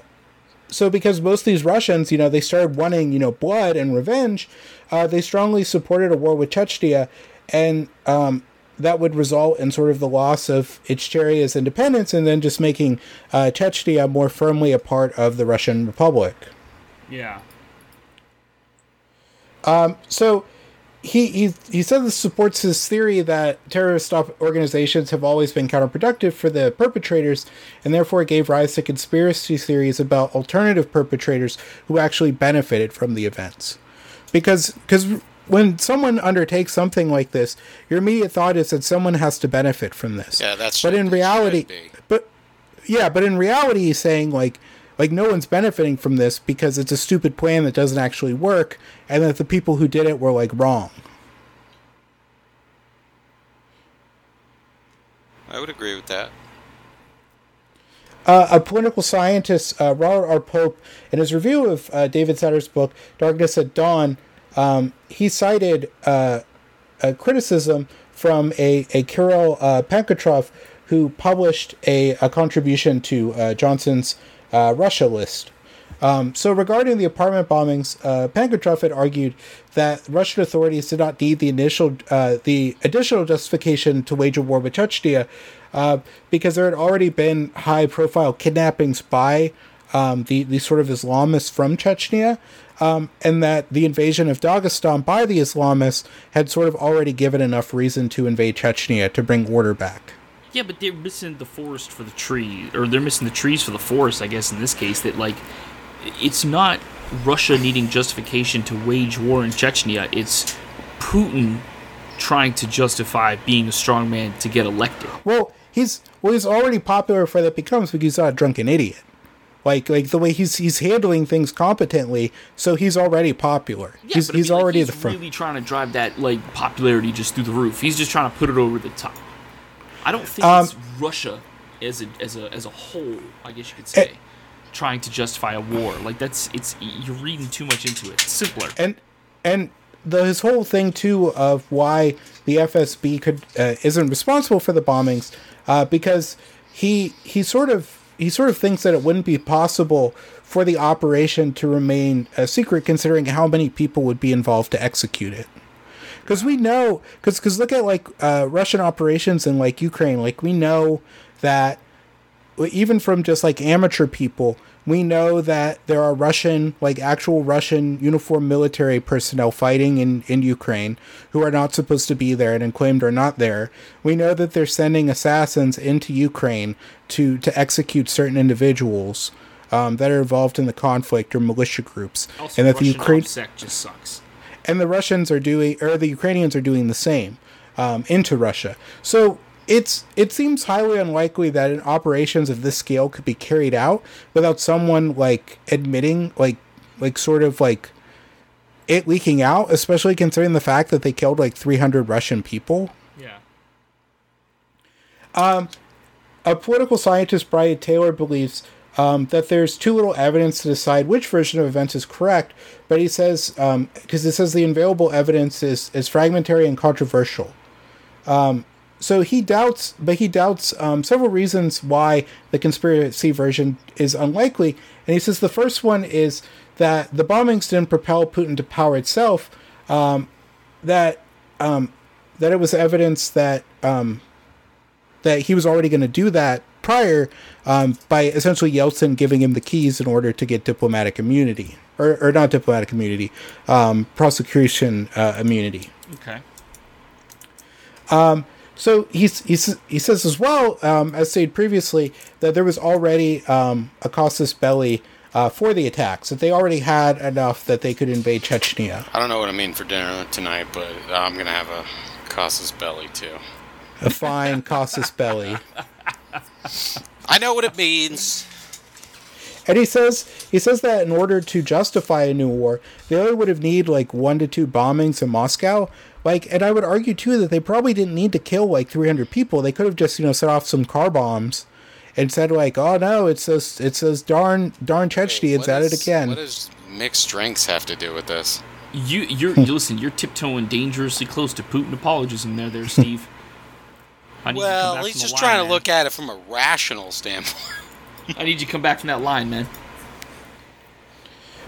so because most of these Russians, you know, they started wanting, you know, blood and revenge, uh, they strongly supported a war with Chechnya and um that would result in sort of the loss of Ichkeria's independence and then just making uh, Chechnya more firmly a part of the Russian Republic. Yeah. So he, he he said this supports his theory that terrorist op- organizations have always been counterproductive for the perpetrators, and therefore gave rise to conspiracy theories about alternative perpetrators who actually benefited from the events. Because because when someone undertakes something like this, your immediate thought is that someone has to benefit from this. Yeah, that's But in reality, but yeah, but in reality, he's saying like like no one's benefiting from this because it's a stupid plan that doesn't actually work, and that the people who did it were like wrong. I would agree with that. Uh, a political scientist, uh, Robert R. Pope, in his review of uh, David Satter's book *Darkness at Dawn*, um, he cited uh, a criticism from a a Kirill uh, Pankratov who published a, a contribution to uh, Johnson's uh, Russia list. Um, so, regarding the apartment bombings, uh, Pankratov had argued that Russian authorities did not need the initial, uh, the additional justification to wage a war with Chechnya, uh, because there had already been high-profile kidnappings by um, the the sort of Islamists from Chechnya, um, and that the invasion of Dagestan by the Islamists had sort of already given enough reason to invade Chechnya to bring order back. Yeah, but they're missing the forest for the tree, or they're missing the trees for the forest. I guess in this case, that like, it's not Russia needing justification to wage war in Chechnya. It's Putin trying to justify being a strong man to get elected. Well, he's well, he's already popular for that becomes because he's not a drunken idiot. Like like the way he's he's handling things competently, so he's already popular. Yeah, he's he's mean, like, already he's the front. really trying to drive that like popularity just through the roof. He's just trying to put it over the top. I don't think Um, it's Russia as a as a as a whole. I guess you could say trying to justify a war. Like that's it's you're reading too much into it. It's simpler. and and the his whole thing too of why the FSB could uh, isn't responsible for the bombings uh, because he he sort of he sort of thinks that it wouldn't be possible for the operation to remain a secret considering how many people would be involved to execute it because we know because because look at like uh, Russian operations in like Ukraine like we know that even from just like amateur people, we know that there are Russian, like actual Russian uniform military personnel fighting in, in Ukraine who are not supposed to be there and claimed are not there. We know that they're sending assassins into Ukraine to, to execute certain individuals um, that are involved in the conflict or militia groups. Also, and that the Ukraine OPSEC just sucks. And the Russians are doing, or the Ukrainians are doing the same um, into Russia. So it's it seems highly unlikely that an operations of this scale could be carried out without someone like admitting, like like sort of like it leaking out, especially considering the fact that they killed like 300 Russian people. Yeah. A political scientist, Brian Taylor, believes um, that there's too little evidence to decide which version of events is correct, but he says, because it says the available evidence is, is fragmentary and controversial. Um, so he doubts, but he doubts um, several reasons why the conspiracy version is unlikely. And he says the first one is that the bombings didn't propel Putin to power itself, um, that, um, that it was evidence that um, that he was already going to do that prior um, by essentially Yeltsin giving him the keys in order to get diplomatic immunity, or, or not diplomatic immunity, um, prosecution uh, immunity. Okay. So he's, he's, he says as well, um, as stated previously, that there was already um, a casus belli uh, for the attacks, that they already had enough that they could invade Chechnya. I don't know what I mean for dinner tonight, but I'm gonna have a Casas belly too. A fine casus belli. [laughs] I know what it means. And he says he says that in order to justify a new war, they only would have need like one to two bombings in Moscow. Like, and I would argue too that they probably didn't need to kill like 300 people. They could have just you know set off some car bombs, and said like, oh no, it's this it's those darn darn Chechnyans What at it again. What does mixed drinks have to do with this? You you're you [laughs] listen. You're tiptoeing dangerously close to Putin apologism there, there, Steve. I need you to Well, he's just line, trying to man. look at it from a rational standpoint. [laughs] I need you to come back from that line, man.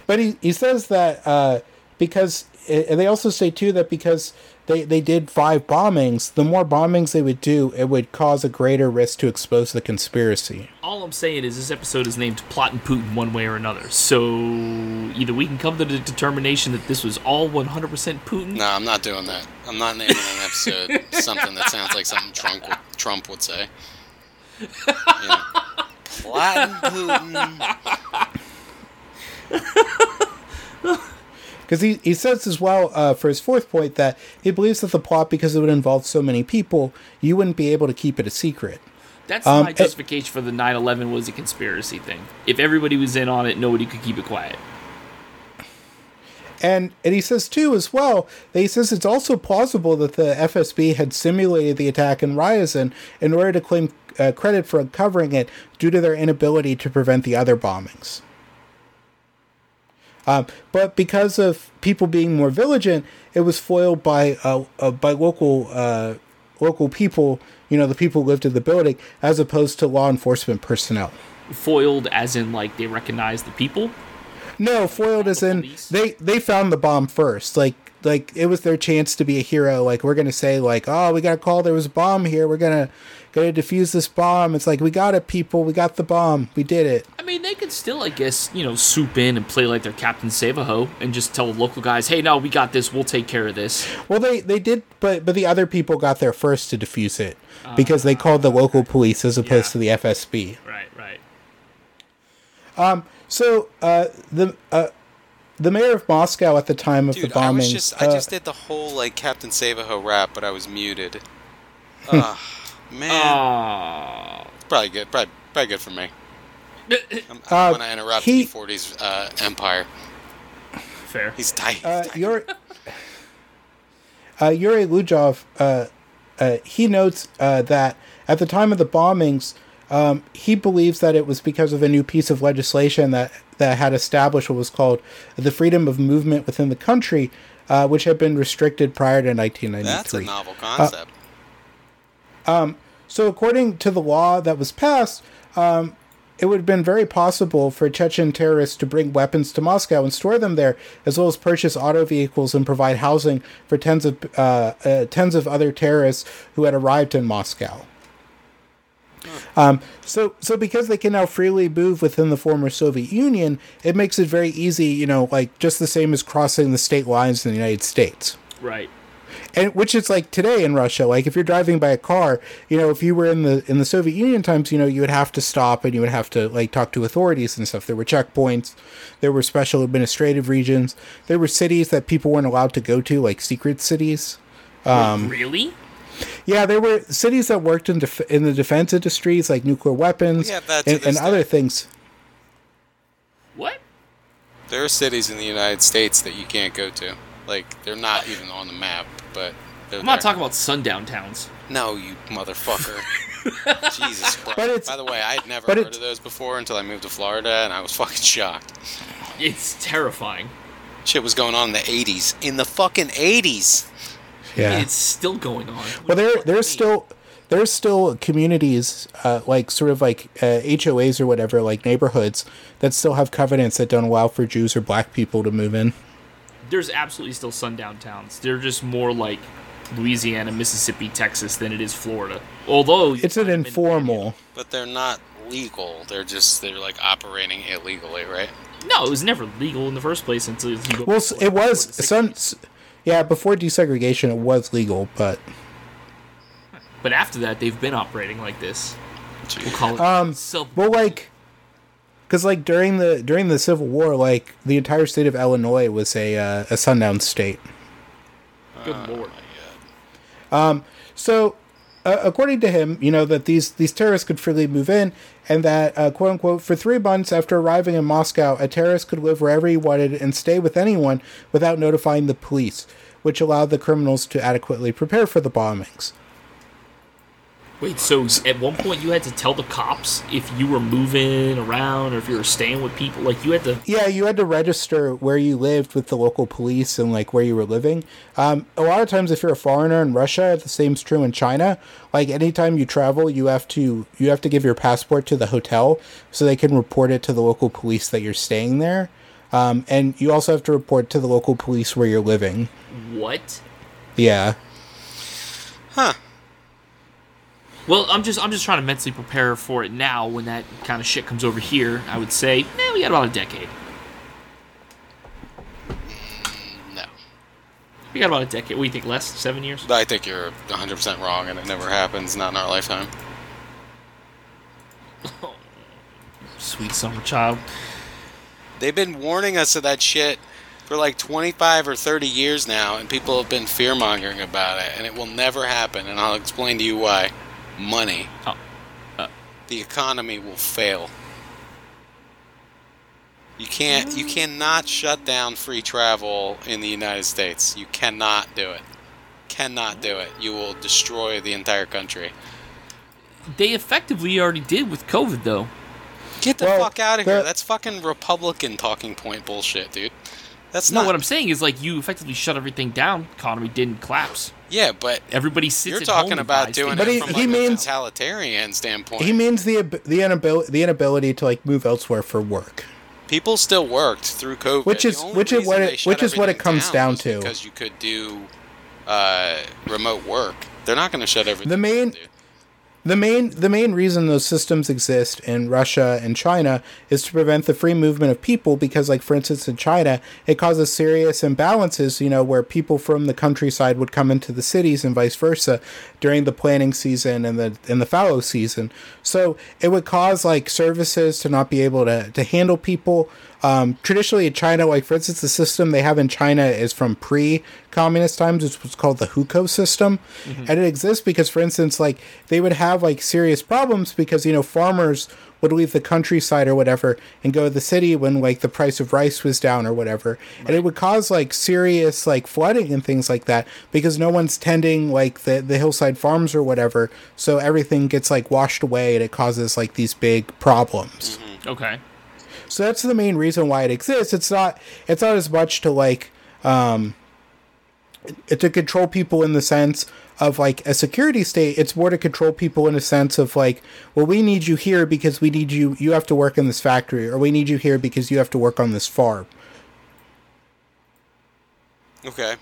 But he, he says that uh, because, and they also say too that because they, they did five bombings, the more bombings they would do, it would cause a greater risk to expose the conspiracy. All I'm saying is this episode is named Plot and Putin one way or another. So either we can come to the determination that this was all 100% Putin. No, I'm not doing that. I'm not naming an episode [laughs] something that sounds like something Trump would, Trump would say. [laughs] Yeah. Platin Putin. [laughs] Because he, he says as well uh, for his fourth point that he believes that the plot, because it would involve so many people, you wouldn't be able to keep it a secret. That's Um, my it- justification for the 9/11 was a conspiracy thing. If everybody was in on it, nobody could keep it quiet. And and he says too as well that he says it's also plausible that the FSB had simulated the attack in Ryazan in order to claim uh, credit for uncovering it due to their inability to prevent the other bombings. Um, but because of people being more vigilant, it was foiled by uh, uh, by local uh, local people. You know, the people who lived in the building, as opposed to law enforcement personnel. Foiled, as in like they recognize the people. No, foiled as in police? they they found the bomb first. Like like it was their chance to be a hero. Like we're gonna say like, oh, we got a call. There was a bomb here. We're gonna gonna defuse this bomb. It's like we got it, people. We got the bomb. We did it. I mean, they could still, I guess, you know, swoop in and play like they're Captain Save-a-Hoe and just tell the local guys, "Hey, no, we got this. We'll take care of this." Well, they they did, but but the other people got there first to defuse it because they called the local police as opposed Yeah. to the FSB. Right, right. Um. So uh, the uh, the mayor of Moscow at the time of Dude, the bombing. I was just I uh, just did the whole like Captain Save-a-Hoe rap, but I was muted. Ah, [laughs] man, Ah, probably good. Probably, probably good for me. I'm, Uh, I want to interrupt he- E40's uh, empire. fair. He's tight. uh, Yuri, uh, Yuri Luzhkov, uh, uh, he notes uh, that at the time of the bombings, um, he believes that it was because of a new piece of legislation that, that had established what was called the freedom of movement within the country, uh, which had been restricted prior to 1993. That's a novel concept. So, according to the law that was passed, um, it would have been very possible for Chechen terrorists to bring weapons to Moscow and store them there, as well as purchase auto vehicles and provide housing for tens of uh, uh, tens of other terrorists who had arrived in Moscow. Um, so, so because they can now freely move within the former Soviet Union, it makes it very easy, you know, like just the same as crossing the state lines in the United States right. And which is like today in Russia. Like if you're driving by a car, you know, if you were in the in the Soviet Union times, you know, you would have to stop and you would have to like talk to authorities and stuff. There were checkpoints, there were special administrative regions, there were cities that people weren't allowed to go to, like secret cities. Um, really? Yeah, there were cities that worked in def- in the defense industries, like nuclear weapons We have that to and, and other things. What? There are cities in the United States that you can't go to. Like they're not even on the map, but I'm not talking about sundown towns. No, you motherfucker. [laughs] Jesus Christ. But it's- By the way, I had never heard of those before until I moved to Florida, and I was fucking shocked. It's terrifying. Shit was going on in the 80s. In the fucking 80s! Yeah. It's still going on. Well, there there's still there's still communities uh, like sort of like uh, HOAs or whatever, like neighborhoods that still have covenants that don't allow for Jews or black people to move in. There's absolutely still sundown towns. They're just more like Louisiana, Mississippi, Texas than it is Florida. Although It's an find them in- informal. But they're not legal. They're just, they're like operating illegally, right? No, it was never legal in the first place until you go. Well, s- before- it was before the some. 60s. s- Yeah, before desegregation, it was legal, but But after that, they've been operating like this. We'll call it Um, self. well, like, because like during the during the Civil War, like the entire state of Illinois was a uh, a sundown state. Good lord. Um, So, uh, according to him, you know that these these terrorists could freely move in, and that uh, quote unquote for three months after arriving in Moscow, a terrorist could live wherever he wanted and stay with anyone without notifying the police, which allowed the criminals to adequately prepare for the bombings. Wait, so at one point you had to tell the cops if you were moving around or if you were staying with people? Like you had to. Yeah, you had to register where you lived with the local police and like where you were living. Um, a lot of times, if you're a foreigner in Russia, the same's true in China. Like anytime you travel, you have to you have to give your passport to the hotel so they can report it to the local police that you're staying there. Um, and you also have to report to the local police where you're living. What? Yeah. Huh. Well, I'm just I'm just trying to mentally prepare for it now. When that kind of shit comes over here, I would say, eh, we got about a decade. No. We got about a decade. What do you think? Less? Seven years? I think you're 100% wrong and it never happens, not in our lifetime. [laughs] Sweet summer child. They've been warning us of that shit for like 25 or 30 years now, and people have been fear mongering about it, and it will never happen, and I'll explain to you why. Money. Oh, uh. the economy will fail. You can't you cannot shut down free travel in the United States. You cannot do it. Cannot do it. You will destroy the entire country. They effectively already did with COVID, though. Get the Well, fuck out of here. That's fucking Republican talking point bullshit, dude. That's No, not what I'm saying is like you effectively shut everything down. Economy didn't collapse. Yeah, but Everybody sits. you're at talking home about buys doing things. But it he- from he like a means- totalitarian standpoint. He means the the inability the inability to like move elsewhere for work. People still worked through COVID. Which is- which is what it- which is what it comes down was to. Because you could do uh, remote work. They're not going to shut everything. The main- down, dude. The main the main reason those systems exist in Russia and China is to prevent the free movement of people because like for instance in China it causes serious imbalances you know where people from the countryside would come into the cities and vice versa during the planting season and the and the fallow season. So it would cause like services to not be able to to handle people um, traditionally in China, like for instance, the system they have in China is from pre-communist times. It's what's called the hukou system, and it exists because, for instance, like they would have like serious problems because you know farmers would leave the countryside or whatever and go to the city when like the price of rice was down or whatever, and it would cause like serious like flooding and things like that because no one's tending like the the hillside farms or whatever, so everything gets like washed away and it causes like these big problems. Okay. So that's the main reason why it exists. It's not it's not as much to like um to control people in the sense of like a security state. It's more to control people in a sense of like, well, we need you here because we need you you have to work in this factory or we need you here because you have to work on this farm. Okay.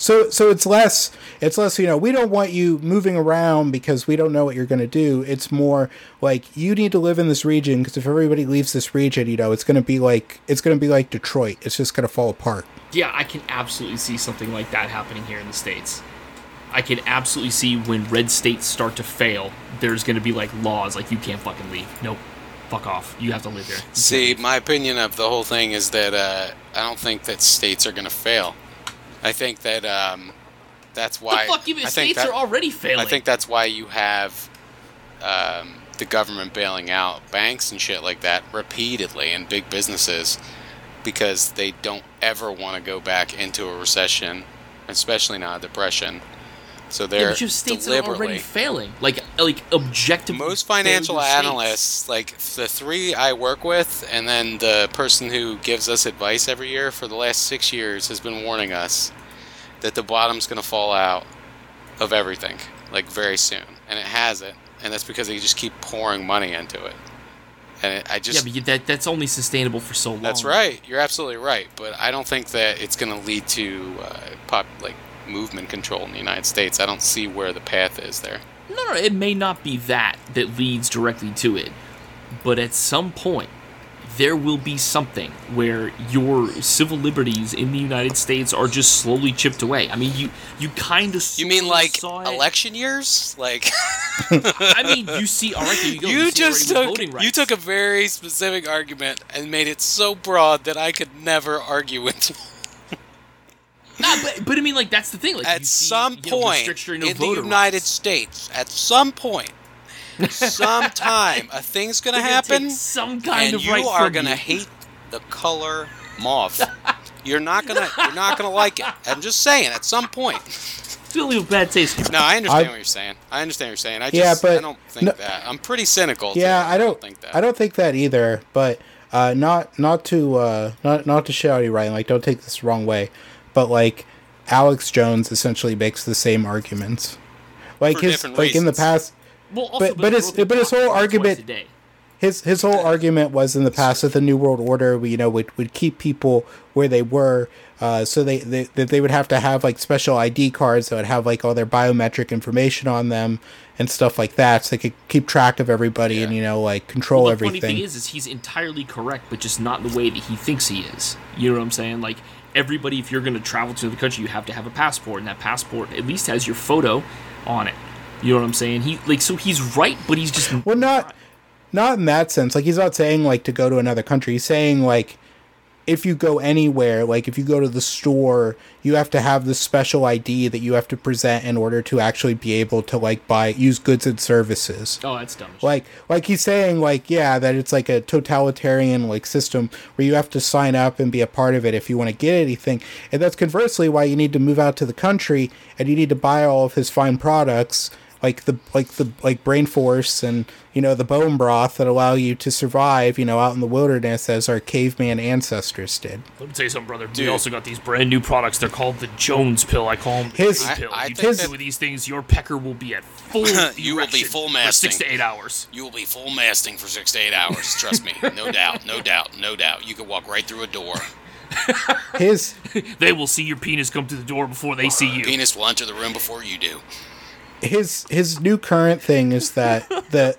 So so it's less it's less you know we don't want you moving around because we don't know what you're going to do. It's more like you need to live in this region because if everybody leaves this region, you know, it's going to be like it's going to be like Detroit. It's just going to fall apart. Yeah, I can absolutely see something like that happening here in the states. I can absolutely see when red states start to fail, there's going to be like laws like you can't fucking leave. Nope. Fuck off. You have to live here. You See, my opinion of the whole thing is that uh, I don't think that states are going to fail. I think that um, that's why. the fuck you mean? I think States that- are already failing. I think that's why you have um, the government bailing out banks and shit like that repeatedly and big businesses because they don't ever want to go back into a recession, especially not a depression. So yeah, they're but you have states that are already failing. Like like objective. most financial analysts, like the three I work with, and then the person who gives us advice every year for the last six years, has been warning us that the bottom's going to fall out of everything, like very soon, and it hasn't, and that's because they just keep pouring money into it. And it, I just Yeah, but that that's only sustainable for so long. that's right. You're absolutely right, but I don't think that it's going to lead to uh, pop like movement control in the United States. I don't see where the path is there. No, no, it may not be that that leads directly to it, but at some point, there will be something where your civil liberties in the United States are just slowly chipped away. I mean, you you kind of You mean like saw it. election years? Like [laughs] I mean, you see, all right, there you go. you see just took you took a very specific argument and made it so broad that I could never argue with you. Nah, but, but I mean, like that's the thing. Like At see, some you know, point in the United rights. States, at some point, sometime a thing's gonna They're gonna happen, some kind and of you right are gonna you. hate the color mauve. [laughs] You're not gonna you're not gonna like it. I'm just saying. At some point. It's gonna leave a bad taste. No, I understand I- what you're saying. I understand what you're saying. I Yeah, just but I don't think no- that. I'm pretty cynical. Yeah, too. I don't think that. I don't think that either. But uh, not not to uh, not not to shout you right. Like, don't take this the wrong way. But like, Alex Jones essentially makes the same arguments. Like For his different like in the past. Well, also, But- but his- but his talking whole twice argument- a day. His his whole argument was in the past that the New World Order, you know, would, would keep people where they were, uh, so they, they that they would have to have like special ID cards that would have like all their biometric information on them and stuff like that, so they could keep track of everybody and you know like control Well, the everything. funny thing is, is he's entirely correct, but just not the way that he thinks he is. You know what I'm saying? Like everybody, if you're going to travel to the country, you have to have a passport, and that passport at least has your photo on it. You know what I'm saying? He like so he's right, but he's just Well, not not in that sense. Like he's not saying like to go to another country. He's saying like if you go anywhere, like if you go to the store, you have to have this special ID that you have to present in order to actually be able to like buy use goods and services. Oh, that's dumb. Like like he's saying like yeah that it's like a totalitarian like system where you have to sign up and be a part of it if you want to get anything. And that's conversely why you need to move out to the country and you need to buy all of his fine products like the like the like brain force and you know the bone broth that allow you to survive you know out in the wilderness as our caveman ancestors did. Let me tell you something, brother. Dude. We also got these brand new products. They're called the Jones pill. I call them the His- Jones I- pill. I you think take that- two of these things, your pecker will be at full. [laughs] You will be erection full for six to eight hours. You will be full masting for six to eight hours. Trust me. No doubt. No doubt. No doubt. You could walk right through a door. His [laughs] They will see your penis come through the door before they see you. Penis will enter the room before you do. His his new current thing is that [laughs] the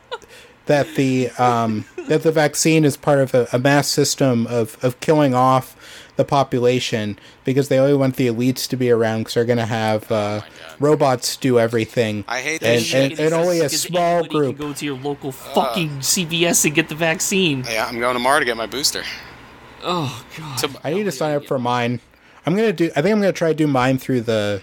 that the um that the vaccine is part of a, a mass system of of killing off the population because they only want the elites to be around because they're gonna have uh, God. robots do everything. I hate that and, shit. and, and only a small group. Can go to your local fucking CVS and get the vaccine. Yeah, I'm going tomorrow to get my booster. Oh god. To- I need to sign up for mine. I'm gonna do. I think I'm gonna try to do mine through the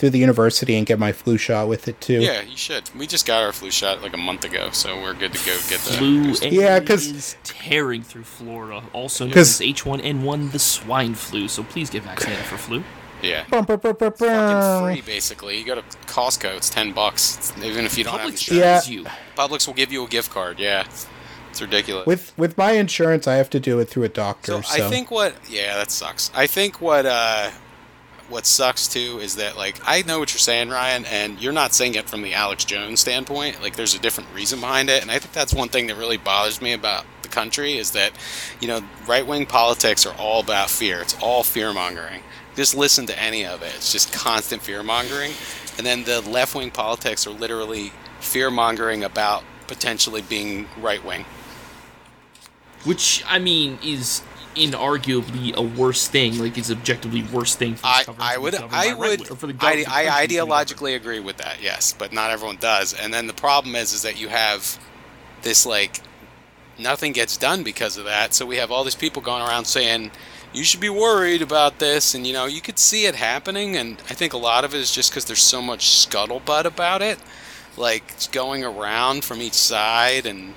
through the university and get my flu shot with it too. yeah, you should. We just got our flu shot like a month ago, so we're good to go get the Flu Yeah, because is tearing through Florida. Also known 'Cause- as H1N1, the swine flu. So please get vaccinated for flu. Yeah. Bum, bum, bum, bum, Fucking free, basically. You go to Costco, it's ten bucks. It's- even if you don't have Publix insurance. charges Yeah. you. Publix will give you a gift card. Yeah, it's ridiculous. With with my insurance, I have to do it through a doctor. So, So, I think what yeah, that sucks. I think what uh what sucks too is that like I know what you're saying, Ryan, and you're not saying it from the Alex Jones standpoint. Like there's a different reason behind it, and I think that's one thing that really bothers me about the country is that you know right wing politics are all about fear. It's all fear mongering. Just listen to any of it. It's just constant fear mongering, and then the left wing politics are literally fear mongering about potentially being right wing. Which I mean is inarguably a worse thing. Like it's objectively worse thing for I, I would I would for the I, I country to be governed. ideologically agree with that yes but not everyone does and then the problem is is that you have this like nothing gets done because of that so we have all these people going around saying you should be worried about this and you know you could see it happening and I think a lot of it is just because there's so much scuttlebutt about it like it's going around from each side and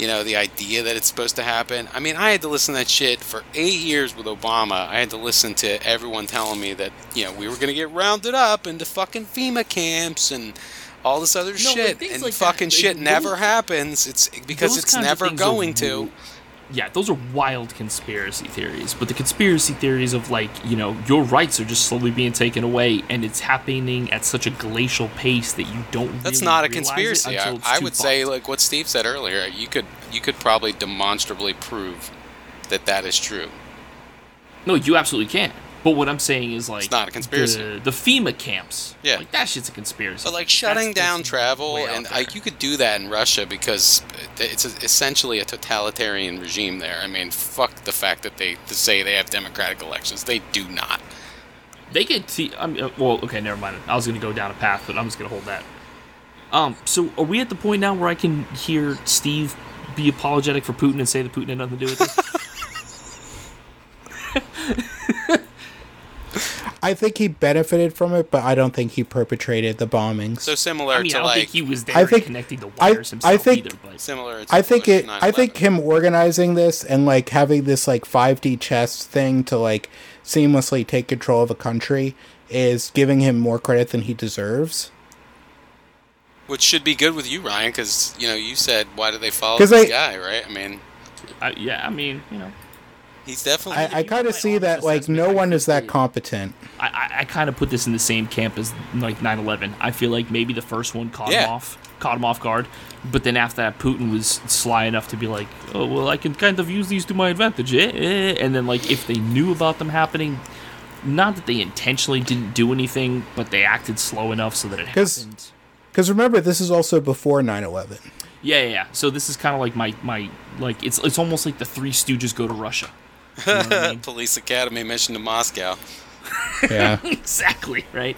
you know the idea that it's supposed to happen. I mean i had to listen to that shit for eight years with obama. I had to listen to everyone telling me that you know we were going to get rounded up into fucking fema camps and all this other but shit. and like that, fucking like, shit never happens. It's because it's never going to Yeah, those are wild conspiracy theories. But the conspiracy theories of like, you know, your rights are just slowly being taken away and it's happening at such a glacial pace that you don't that's really not a conspiracy I, I would say like what steve said earlier you could you could probably demonstrably prove that that is true No, you absolutely can. But what I'm saying is like not a conspiracy. The, the FEMA camps. Yeah. Like that shit's a conspiracy. But like shutting That's- down travel, and like you could do that in Russia because it's essentially a totalitarian regime there. I mean, fuck the fact that they to say they have democratic elections. They do not. they get to I mean, well okay never mind i was gonna go down a path but i'm just gonna hold that um so are we at the point now where i can hear steve be apologetic for putin and say that putin had nothing to do with it [laughs] [laughs] I think he benefited from it, but I don't think he perpetrated the bombings. So similar i mean to i don't like think he was there I think- connecting the I- wires himself I think- either but similar. To I think Bush it. I think him organizing this and like having this like 5D chess thing to like seamlessly take control of a country is giving him more credit than he deserves. which should be good with you, Ryan, because you know you said why do they follow this I- guy, right? I mean, I, yeah i mean you know he's definitely. I, I kind of see that like no one is that competent. i i, I kind of put this in the same camp as like 9-11 i feel like maybe the first one caught Yeah. him off caught him off guard. But then after that, Putin was sly enough to be like, "Oh well, I can kind of use these to my advantage." Eh? eh." And then like if they knew about them happening, not that they intentionally didn't do anything, but they acted slow enough so that it 'Cause- happened. Because remember, this is also before 9 11. Yeah, yeah, yeah. So this is kind of like my my like it's it's almost like the Three Stooges go to Russia. You know I [laughs] mean? Police Academy mission to Moscow. [laughs] Yeah. exactly right.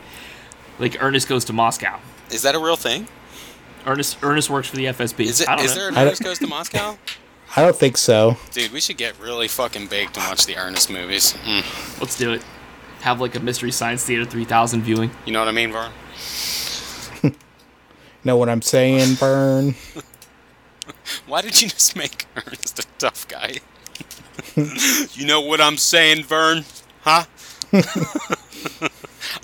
Like Ernest goes to Moscow. Is that a real thing? Ernest Ernest works for the FSB. Is it? I don't Is know. there an Ernest Goes to Moscow? [laughs] I don't think so. Dude, we should get really fucking baked and watch the Ernest movies. Mm. Let's do it. Have like a Mystery Science Theater 3000 viewing. You know what I mean, Vern? Know what I'm saying, Burn? Why did you just make Ernest a tough guy? [laughs] you know what I'm saying, Vern? Huh? [laughs]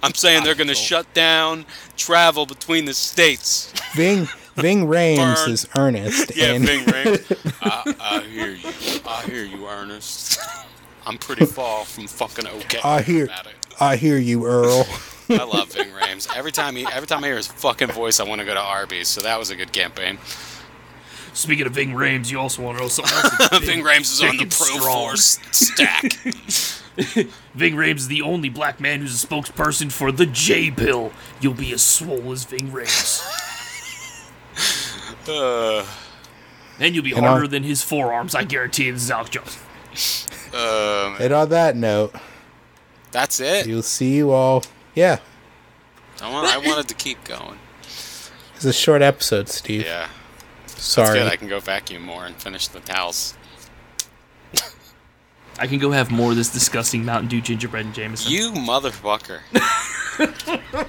I'm saying they're gonna shut down travel between the states. Ving Ving Rhames Burn. is Ernest. Yeah, and Bing Ring. [laughs] I, I hear you. I hear you, Ernest. I'm pretty far from fucking okay. I hear. I hear you, Earl. I love Ving Rhames. Every time he, every time I hear his fucking voice, I want to go to Arby's. So that was a good campaign. Speaking of Ving Rhames, you also want to know something [laughs] else? Ving Rhames is on the Pro strong. Force stack. [laughs] Ving Rhames is the only black man who's a spokesperson for the J pill. You'll be as swole as Ving Rhames. [laughs] Uh, and you'll be And I'll- harder than his forearms, I guarantee this is Alex Jones. um, and on that note, that's it. You'll see you all. Yeah, I, want, I wanted to keep going. it's a short episode, Steve. Yeah, that's Sorry. good. I can go vacuum more and finish the towels. I can go have more of this disgusting Mountain Dew gingerbread and Jameson. You motherfucker. [laughs]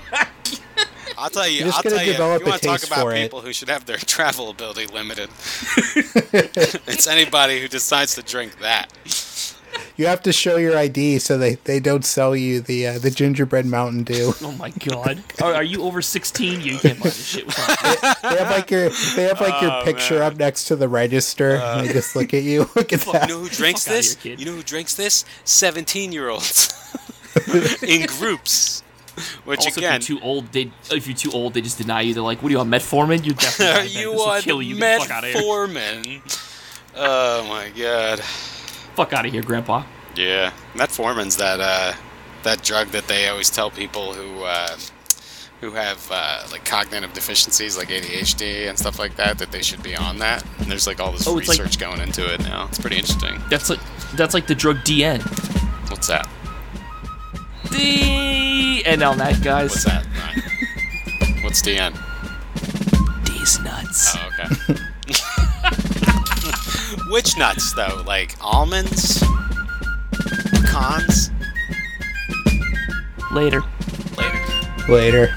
I'll tell you. You're just I'll gonna tell you. develop You a want to talk about for it. people who should have their [laughs] travel ability limited? [laughs] it's anybody who decides to drink that. You have to show your ID so they, they don't sell you the uh, the gingerbread Mountain Dew. [laughs] Oh my god. Are, are you over 16? You can't buy this shit without they have like your they have like your Oh, picture man. up next to the register, and they just look at you. [laughs] Look at You that. know who drinks Fuck this? here. You know who drinks this? Seventeen-year-olds [laughs] in groups. Which Also, again, if you're too old, they if you're too old, they just deny you. They're like, "What do you want, metformin? You definitely are want that. you This will on kill you. Get out of here. metformin? Oh my god. Fuck out of here, Grandpa." Yeah, metformin's that uh, that drug that they always tell people who uh, who have uh, like cognitive deficiencies, like ADHD and stuff like that, that they should be on that. And there's like all this Oh, it's like- research going into it now. It's pretty interesting. That's like that's like the drug DN. What's that? D and on that, guys, What's that? What's DN? D's nuts. Oh, okay. [laughs] Which nuts though? Like almonds, pecans. Later. Later. Later.